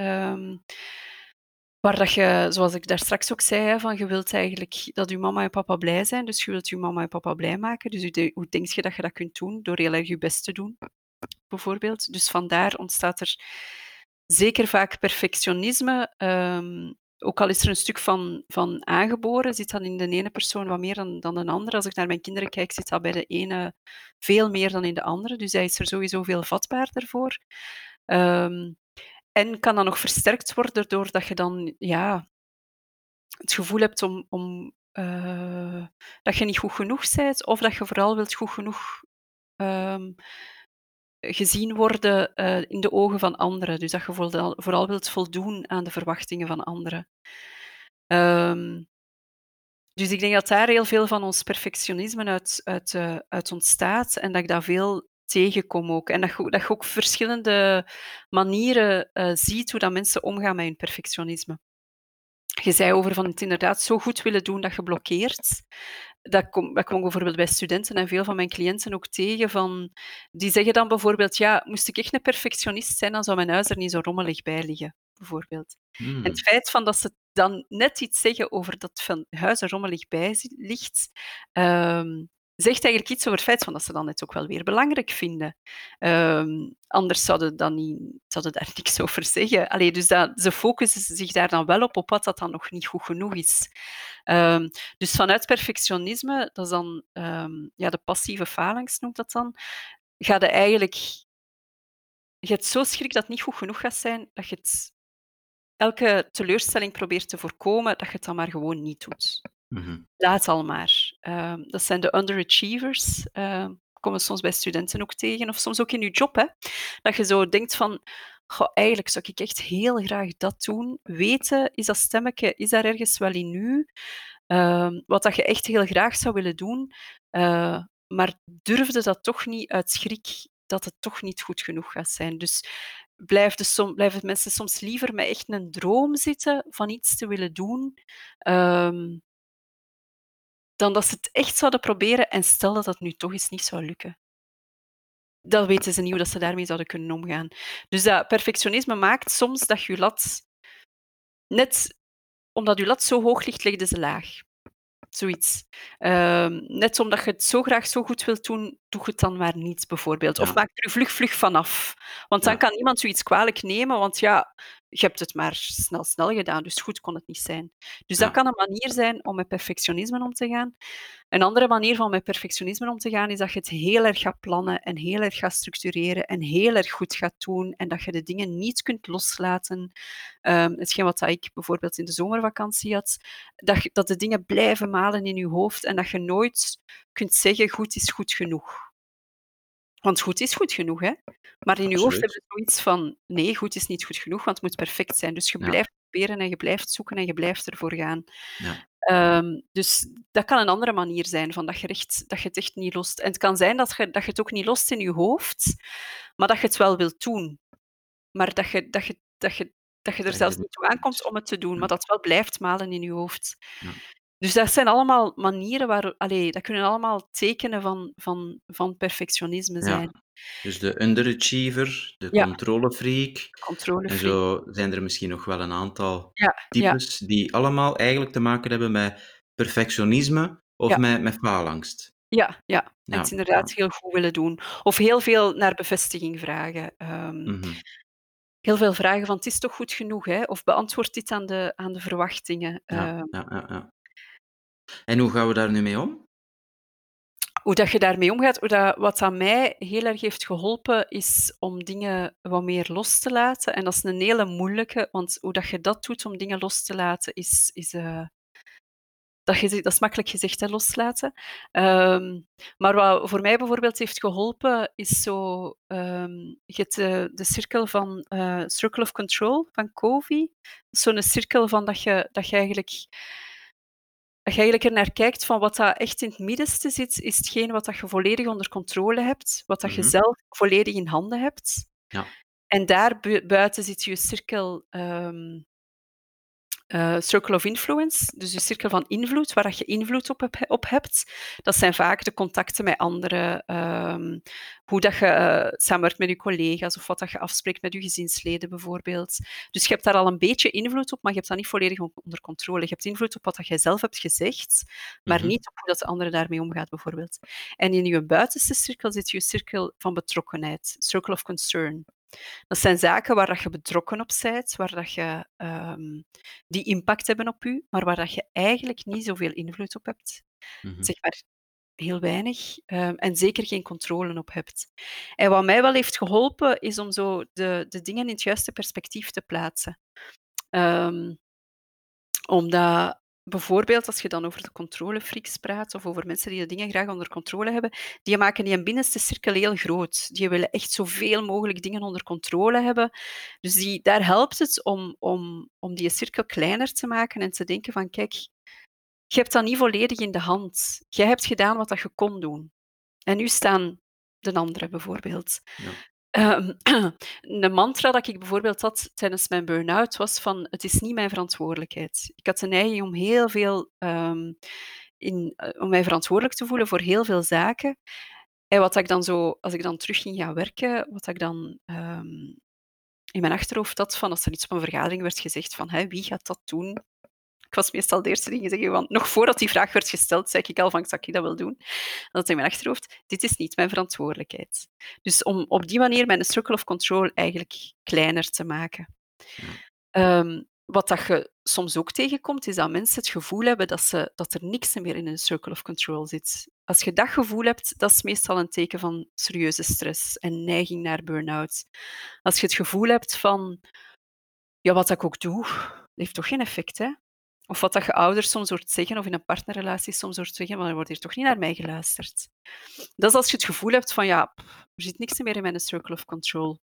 waar dat je, zoals ik daar straks ook zei, van je wilt eigenlijk dat je mama en papa blij zijn. Dus je wilt je mama en papa blij maken. Dus hoe, hoe denk je dat je dat kunt doen? Door heel erg je best te doen, bijvoorbeeld. Dus vandaar ontstaat er zeker vaak perfectionisme. Um, ook al is er een stuk van, van aangeboren, zit dat in de ene persoon wat meer dan, dan de andere. Als ik naar mijn kinderen kijk, zit dat bij de ene veel meer dan in de andere. Dus hij is er sowieso veel vatbaarder voor. Um, en kan dan nog versterkt worden doordat je dan ja, het gevoel hebt om, om uh, dat je niet goed genoeg bent, of dat je vooral wilt goed genoeg um, gezien worden uh, in de ogen van anderen. Dus dat je vooral, wilt voldoen aan de verwachtingen van anderen. Um, dus ik denk dat daar heel veel van ons perfectionisme uit, uh, uit ontstaat en dat ik dat veel tegenkom ook. En dat je, dat ook verschillende manieren uh, ziet hoe dat mensen omgaan met hun perfectionisme. Je zei over van het inderdaad zo goed willen doen dat je blokkeert dat kom, dat bijvoorbeeld bij studenten en veel van mijn cliënten ook tegen. Van, die zeggen dan bijvoorbeeld, ja, moest ik echt een perfectionist zijn, dan zou mijn huis er niet zo rommelig bij liggen, bijvoorbeeld. Hmm. En het feit van dat ze dan net iets zeggen over dat van huis er rommelig bij ligt, um, zegt eigenlijk iets over het feit van dat ze dan net ook wel weer belangrijk vinden. Um, anders zouden dan niet, zouden daar niks over zeggen. Allee, dus dat, ze focussen zich daar dan wel op, op wat dat dan nog niet goed genoeg is. Um, dus vanuit perfectionisme, dat is dan um, ja, de passieve phalanx noemt dat dan, gaat je eigenlijk... Je hebt zo schrik dat het niet goed genoeg gaat zijn, dat je het elke teleurstelling probeert te voorkomen, dat je het dan maar gewoon niet doet. Mm-hmm. Laat al maar. Uh, dat zijn de underachievers. Uh, komen soms bij studenten ook tegen, of soms ook in je job. Hè? Dat je zo denkt van, goh, eigenlijk zou ik echt heel graag dat doen. Weten, is dat stemmetje, is daar ergens wel in nu? Uh, wat dat je echt heel graag zou willen doen, uh, maar durfde dat toch niet uit schrik dat het toch niet goed genoeg gaat zijn. Dus blijven, som, blijven mensen soms liever met echt een droom zitten van iets te willen doen, um, dan dat ze het echt zouden proberen en stel dat dat nu toch eens niet zou lukken. Dan weten ze niet hoe dat ze daarmee zouden kunnen omgaan. Dus dat perfectionisme maakt soms dat je lat, net omdat je lat zo hoog ligt, legde ze laag. Zoiets. Um, net omdat je het zo graag zo goed wilt doen, doe het dan maar niet, bijvoorbeeld. Ja. Of maak er vlug, vlug vanaf. Want dan Ja. kan iemand zoiets kwalijk nemen, want ja, je hebt het maar snel, snel gedaan, dus goed kon het niet zijn. Dus dat kan een manier zijn om met perfectionisme om te gaan. Een andere manier van met perfectionisme om te gaan, is dat je het heel erg gaat plannen en heel erg gaat structureren en heel erg goed gaat doen en dat je de dingen niet kunt loslaten. Um, hetgeen wat ik bijvoorbeeld in de zomervakantie had, dat, je- dat de dingen blijven malen in je hoofd en dat je nooit kunt zeggen goed is goed genoeg. Want goed is goed genoeg, hè? Maar in je hoofd heb je zoiets van nee, goed is niet goed genoeg, want het moet perfect zijn. Dus je Ja. blijft proberen en je blijft zoeken en je blijft ervoor gaan. Ja. Ehm, dus dat kan een andere manier zijn, van dat, je echt, dat je het echt niet lost. En het kan zijn dat je, dat je het ook niet lost in je hoofd, maar dat je het wel wilt doen. maar dat je, dat je, dat je, dat je er zelfs niet toe aankomt om het te doen, maar dat wel blijft malen in je hoofd. Ja. Dus dat zijn allemaal manieren waar, allee, dat kunnen allemaal tekenen van, van, van perfectionisme zijn. Ja. Dus de underachiever, de Ja. controlefreak. Controle. En zo zijn er misschien nog wel een aantal Ja, types die allemaal eigenlijk te maken hebben met perfectionisme of met, met faalangst. ja, ja. Het inderdaad ja. heel goed willen doen. Of heel veel naar bevestiging vragen. Ehm, Mhm. Heel veel vragen van het is toch goed genoeg, hè? Of beantwoord dit aan de, aan de verwachtingen. Ja, Ehm, ja, ja, ja. En hoe gaan we daar nu mee om? hoe dat je daarmee omgaat, hoe dat, wat aan mij heel erg heeft geholpen, is om dingen wat meer los te laten. En dat is een hele moeilijke, want hoe dat je dat doet om dingen los te laten, is, is eh, dat, je, dat is makkelijk gezegd, hè, loslaten. Ehm, maar wat voor mij bijvoorbeeld heeft geholpen, is zo ehm, je hebt de, cirkel van eh, Circle of Control van Covey. Zo'n cirkel van dat je, dat je eigenlijk dat je eigenlijk er naar kijkt van wat dat echt in het middenste zit, is hetgeen wat dat je volledig onder controle hebt, wat dat je Mhm. zelf volledig in handen hebt. Ja. En daar bu- buiten zit je cirkel ehm, eh, circle of influence, dus je cirkel van invloed, waar dat je invloed op, op hebt. Dat zijn vaak de contacten met anderen, ehm, hoe dat je eh, samenwerkt met je collega's of wat dat je afspreekt met je gezinsleden bijvoorbeeld. Dus je hebt daar al een beetje invloed op, maar je hebt dat niet volledig on- onder controle. Je hebt invloed op wat dat jij zelf hebt gezegd, maar Mhm. niet op hoe dat de andere daarmee omgaat bijvoorbeeld. En in je buitenste cirkel zit je cirkel van betrokkenheid, circle of concern. Dat zijn zaken waar dat je betrokken op bent, waar dat je, ehm, die impact hebben op u, maar waar dat je eigenlijk niet zoveel invloed op hebt. Mhm. Zeg maar heel weinig ehm, en zeker geen controle op hebt. En wat mij wel heeft geholpen, is om zo de, de dingen in het juiste perspectief te plaatsen. Ehm, omdat bijvoorbeeld als je dan over de controlefreaks praat of over mensen die de dingen graag onder controle hebben, die maken die een binnenste cirkel heel groot. Die willen echt zoveel mogelijk dingen onder controle hebben. Dus die, daar helpt het om, om, om die cirkel kleiner te maken en te denken van kijk, je hebt dat niet volledig in de hand. Jij hebt gedaan wat dat je kon doen. En nu staan de anderen bijvoorbeeld. Ja. Ehm, een mantra dat ik bijvoorbeeld had tijdens mijn burn-out was van het is niet mijn verantwoordelijkheid. Ik had de neiging om heel veel ehm, in, eh, om mij verantwoordelijk te voelen voor heel veel zaken. En wat ik dan zo, als ik dan terug ging gaan werken, wat ik dan ehm, in mijn achterhoofd had van als er iets op een vergadering werd gezegd van wie gaat dat doen? Ik was meestal de eerste die zeggen, want nog voordat die vraag werd gesteld, zei ik al van, zou ik dat wel doen? En dat in mijn achterhoofd, dit is niet mijn verantwoordelijkheid. Dus om op die manier mijn circle of control eigenlijk kleiner te maken. Ehm, wat dat je soms ook tegenkomt, is dat mensen het gevoel hebben dat, ze, dat er niks meer in een circle of control zit. Als je dat gevoel hebt, dat is meestal een teken van serieuze stress en neiging naar burn-out. Als je het gevoel hebt van, ja, wat ik ook doe, heeft toch geen effect, hè? Of wat dat je ouders soms hoort zeggen, of in een partnerrelatie soms hoort zeggen, maar er wordt hier toch niet naar mij geluisterd. Dat is als je het gevoel hebt van, ja, er zit niks meer in mijn circle of control.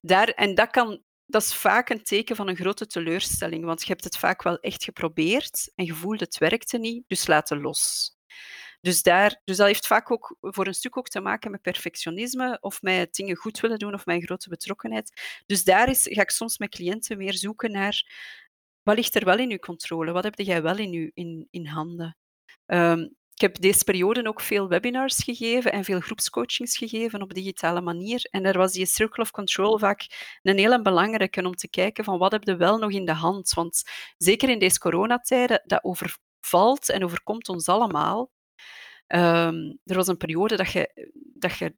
Daar, en dat, kan, dat is vaak een teken van een grote teleurstelling, want je hebt het vaak wel echt geprobeerd en je voelt het werkte niet, dus laat het los. Dus, daar, dus dat heeft vaak ook voor een stuk ook te maken met perfectionisme of met dingen goed willen doen of een grote betrokkenheid. Dus daar is, ga ik soms met cliënten meer zoeken naar wat ligt er wel in uw controle? Wat heb jij wel in, uw, in, in handen? Um, ik heb deze periode ook veel webinars gegeven en veel groepscoachings gegeven op digitale manier. En daar was die circle of control vaak een hele belangrijke om te kijken van wat heb je wel nog in de hand. Want zeker in deze coronatijden, dat overvalt en overkomt ons allemaal. Um, er was een periode dat je, dat je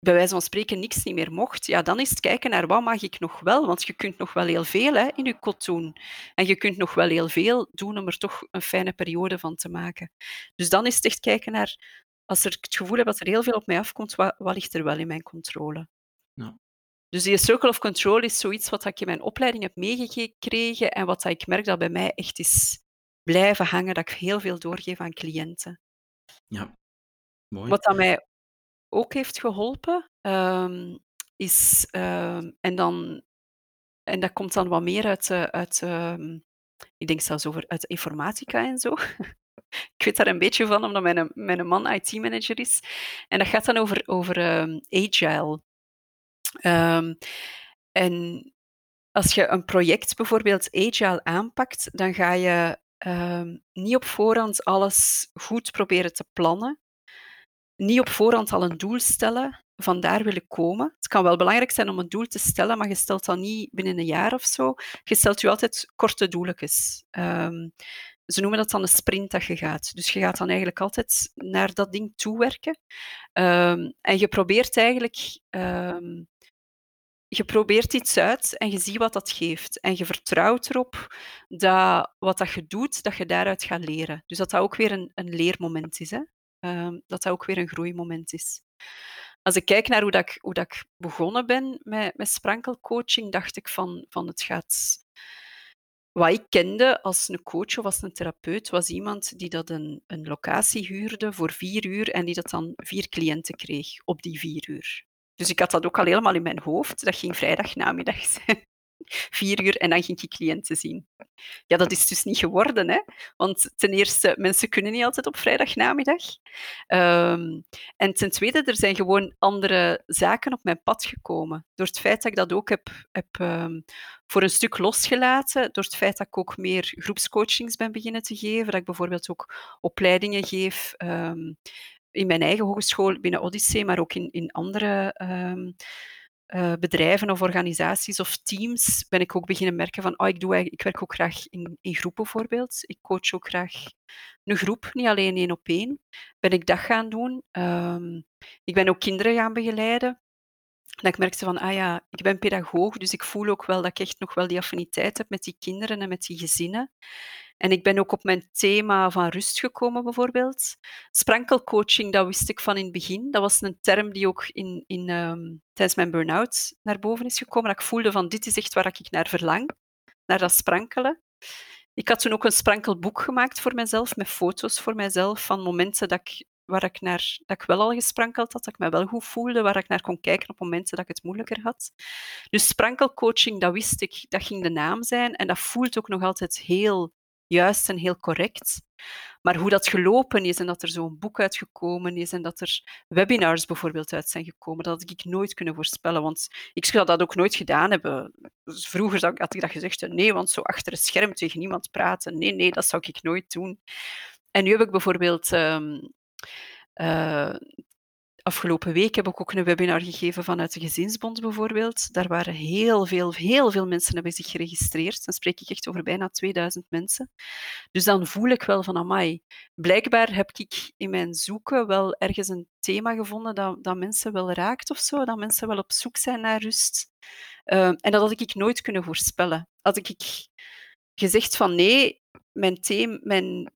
bij wijze van spreken niks niet meer mocht, ja, dan is het kijken naar wat mag ik nog wel, want je kunt nog wel heel veel hè, in je kot doen. En je kunt nog wel heel veel doen om er toch een fijne periode van te maken. Dus dan is het echt kijken naar, als ik het gevoel heb dat er heel veel op mij afkomt, wat, wat ligt er wel in mijn controle? Ja. Dus die circle of control is zoiets wat ik in mijn opleiding heb meegekregen en wat ik merk dat bij mij echt is blijven hangen, dat ik heel veel doorgeef aan cliënten. Ja, mooi. Wat dat mij ook heeft geholpen, um, is, um, en, dan, en dat komt dan wat meer uit, uit um, ik denk zelfs over uit informatica en zo. ik weet daar een beetje van, omdat mijn, mijn man IT-manager is. En dat gaat dan over, over agile. Ehm, en als je een project bijvoorbeeld agile aanpakt, dan ga je ehm, niet op voorhand alles goed proberen te plannen. Niet op voorhand al een doel stellen, van daar wil ik komen. Het kan wel belangrijk zijn om een doel te stellen, maar je stelt dat niet binnen een jaar of zo. Je stelt je altijd korte doeletjes. Ehm, ze noemen dat dan een sprint dat je gaat. Dus je gaat dan eigenlijk altijd naar dat ding toewerken. Um, en je probeert eigenlijk je probeert iets uit en je ziet wat dat geeft. En je vertrouwt erop dat wat dat je doet, dat je daaruit gaat leren. Dus dat dat ook weer een, een leermoment is. Hè? Ehm, dat dat ook weer een groeimoment is. Als ik kijk naar hoe, dat ik, hoe dat ik begonnen ben met, met sprankelcoaching, dacht ik van, van het gaat... Wat ik kende als een coach of als een therapeut, was iemand die dat een, een locatie huurde voor vier uur en die dat dan vier cliënten kreeg op die vier uur. Dus ik had dat ook al helemaal in mijn hoofd. Dat ging vrijdag namiddag zijn. Vier uur en dan ging ik cliënten zien. Ja, dat is dus niet geworden. Hè? Want ten eerste, mensen kunnen niet altijd op vrijdagnamiddag. Um, en ten tweede, er zijn gewoon andere zaken op mijn pad gekomen. Door het feit dat ik dat ook heb, heb um, voor een stuk losgelaten. Door het feit dat ik ook meer groepscoachings ben beginnen te geven. Dat ik bijvoorbeeld ook opleidingen geef. Um, in mijn eigen hogeschool binnen Odyssee, maar ook in, in andere uh, bedrijven of organisaties of teams, ben ik ook beginnen merken van, oh, ik, doe ik werk ook graag in, in groepen bijvoorbeeld. Ik coach ook graag een groep, niet alleen één op één. Ben ik dat gaan doen. Um, ik ben ook kinderen gaan begeleiden. Dat ik merkte van, ah ja, ik ben pedagoog, dus ik voel ook wel dat ik echt nog wel die affiniteit heb met die kinderen en met die gezinnen. En ik ben ook op mijn thema van rust gekomen, bijvoorbeeld. Sprankelcoaching, dat wist ik van in het begin. Dat was een term die ook in, in, um, tijdens mijn burn-out naar boven is gekomen. Dat ik voelde van, dit is echt waar ik naar verlang, naar dat sprankelen. Ik had toen ook een sprankelboek gemaakt voor mezelf, met foto's voor mezelf van momenten dat ik, waar ik, naar, dat ik wel al gesprankeld had, dat ik me wel goed voelde, waar ik naar kon kijken op momenten dat ik het moeilijker had. Dus sprankelcoaching, dat wist ik, dat ging de naam zijn. En dat voelt ook nog altijd heel juist en heel correct. Maar hoe dat gelopen is en dat er zo'n boek uitgekomen is en dat er webinars bijvoorbeeld uit zijn gekomen, dat had ik nooit kunnen voorspellen. Want ik zou dat ook nooit gedaan hebben. Dus vroeger had ik dat gezegd, nee, want zo achter het scherm tegen niemand praten. Nee, nee, dat zou ik nooit doen. En nu heb ik bijvoorbeeld um, uh, Afgelopen week heb ik ook een webinar gegeven vanuit de Gezinsbond bijvoorbeeld. Daar waren heel veel, heel veel mensen hebben zich geregistreerd. Dan spreek ik echt over bijna 2000 mensen. Dus dan voel ik wel van, amai, blijkbaar heb ik in mijn zoeken wel ergens een thema gevonden dat, dat mensen wel raakt of zo. Dat mensen wel op zoek zijn naar rust. Uh, en dat had ik nooit kunnen voorspellen. Had ik gezegd van nee, mijn, thema, mijn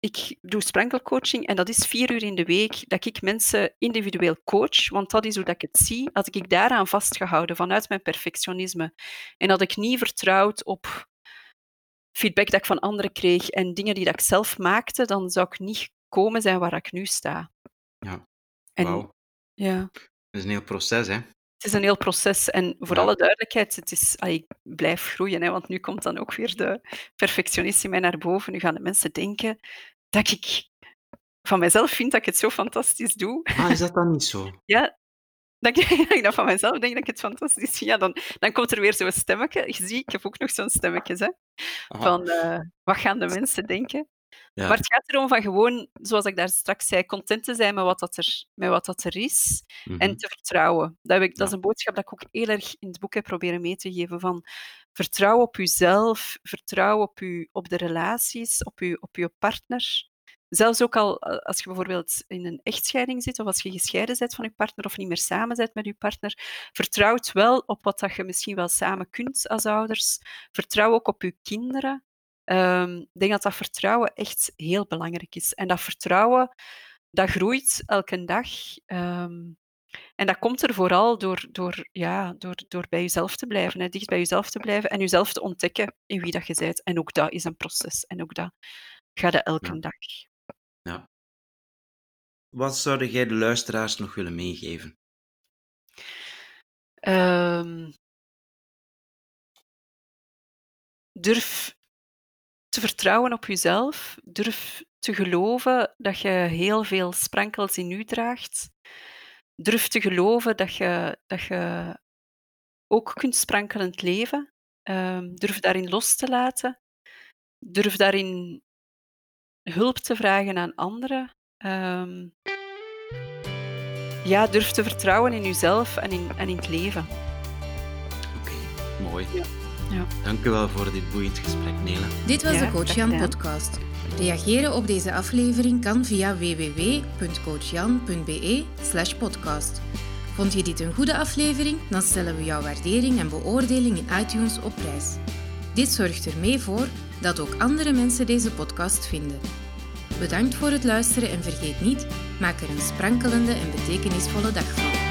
ik doe sprankelcoaching en dat is vier uur in de week dat ik mensen individueel coach, want dat is hoe dat ik het zie. Had ik daaraan vastgehouden vanuit mijn perfectionisme en had ik niet vertrouwd op feedback dat ik van anderen kreeg en dingen die dat ik zelf maakte, dan zou ik niet komen zijn waar ik nu sta. Ja, en, Ja. Het is een heel proces, hè? Het is een heel proces en voor ja. alle duidelijkheid, het is, ah, ik blijf groeien, hè, want nu komt dan ook weer de perfectionist in mij naar boven. Nu gaan de mensen denken dat ik van mezelf vind dat ik het zo fantastisch doe. Ah, is dat dan niet zo? ja, dat ik, dat van mezelf denk dat ik het fantastisch vind. Ja, dan, dan komt er weer zo'n stemmetje. Je ziet, ik heb ook nog zo'n stemmetje, hè, van uh, wat gaan de mensen denken. Ja. Maar het gaat erom van gewoon, zoals ik daar straks zei, content te zijn met wat, dat er, met wat dat er is en te vertrouwen. Dat, ik, dat is een boodschap dat ik ook heel erg in het boek heb proberen mee te geven. Van vertrouw op jezelf, vertrouw op, u, op de relaties, op je, op partner. Zelfs ook al als je bijvoorbeeld in een echtscheiding zit of als je gescheiden bent van je partner of niet meer samen bent met je partner, vertrouw wel op wat dat je misschien wel samen kunt als ouders. Vertrouw ook op je kinderen. Um, ik denk dat dat vertrouwen echt heel belangrijk is. En dat vertrouwen, dat groeit elke dag. Um, en dat komt er vooral door, door, ja, door, door bij jezelf te blijven, hè, dicht bij jezelf te blijven en jezelf te ontdekken in wie dat je bent. En ook dat is een proces. En ook dat gaat je elke ja. dag. Ja. Wat zou jij de luisteraars nog willen meegeven? Um, durf te vertrouwen op jezelf. Durf te geloven dat je heel veel sprankels in u draagt. Durf te geloven dat je, dat je ook kunt sprankelend leven. Ehm, durf daarin los te laten. Durf daarin hulp te vragen aan anderen. Ehm, ja, durf te vertrouwen in jezelf en in, en in het leven. Oké, mooi. Ja. Ja. Dank u wel voor dit boeiend gesprek, Nele. Dit was Ja, de Coach Jan podcast. Reageren op deze aflevering kan via www.coachjan.be slash podcast. Vond je dit een goede aflevering? Dan stellen we jouw waardering en beoordeling in iTunes op prijs. Dit zorgt er mee voor dat ook andere mensen deze podcast vinden. Bedankt voor het luisteren en vergeet niet, maak er een sprankelende en betekenisvolle dag van.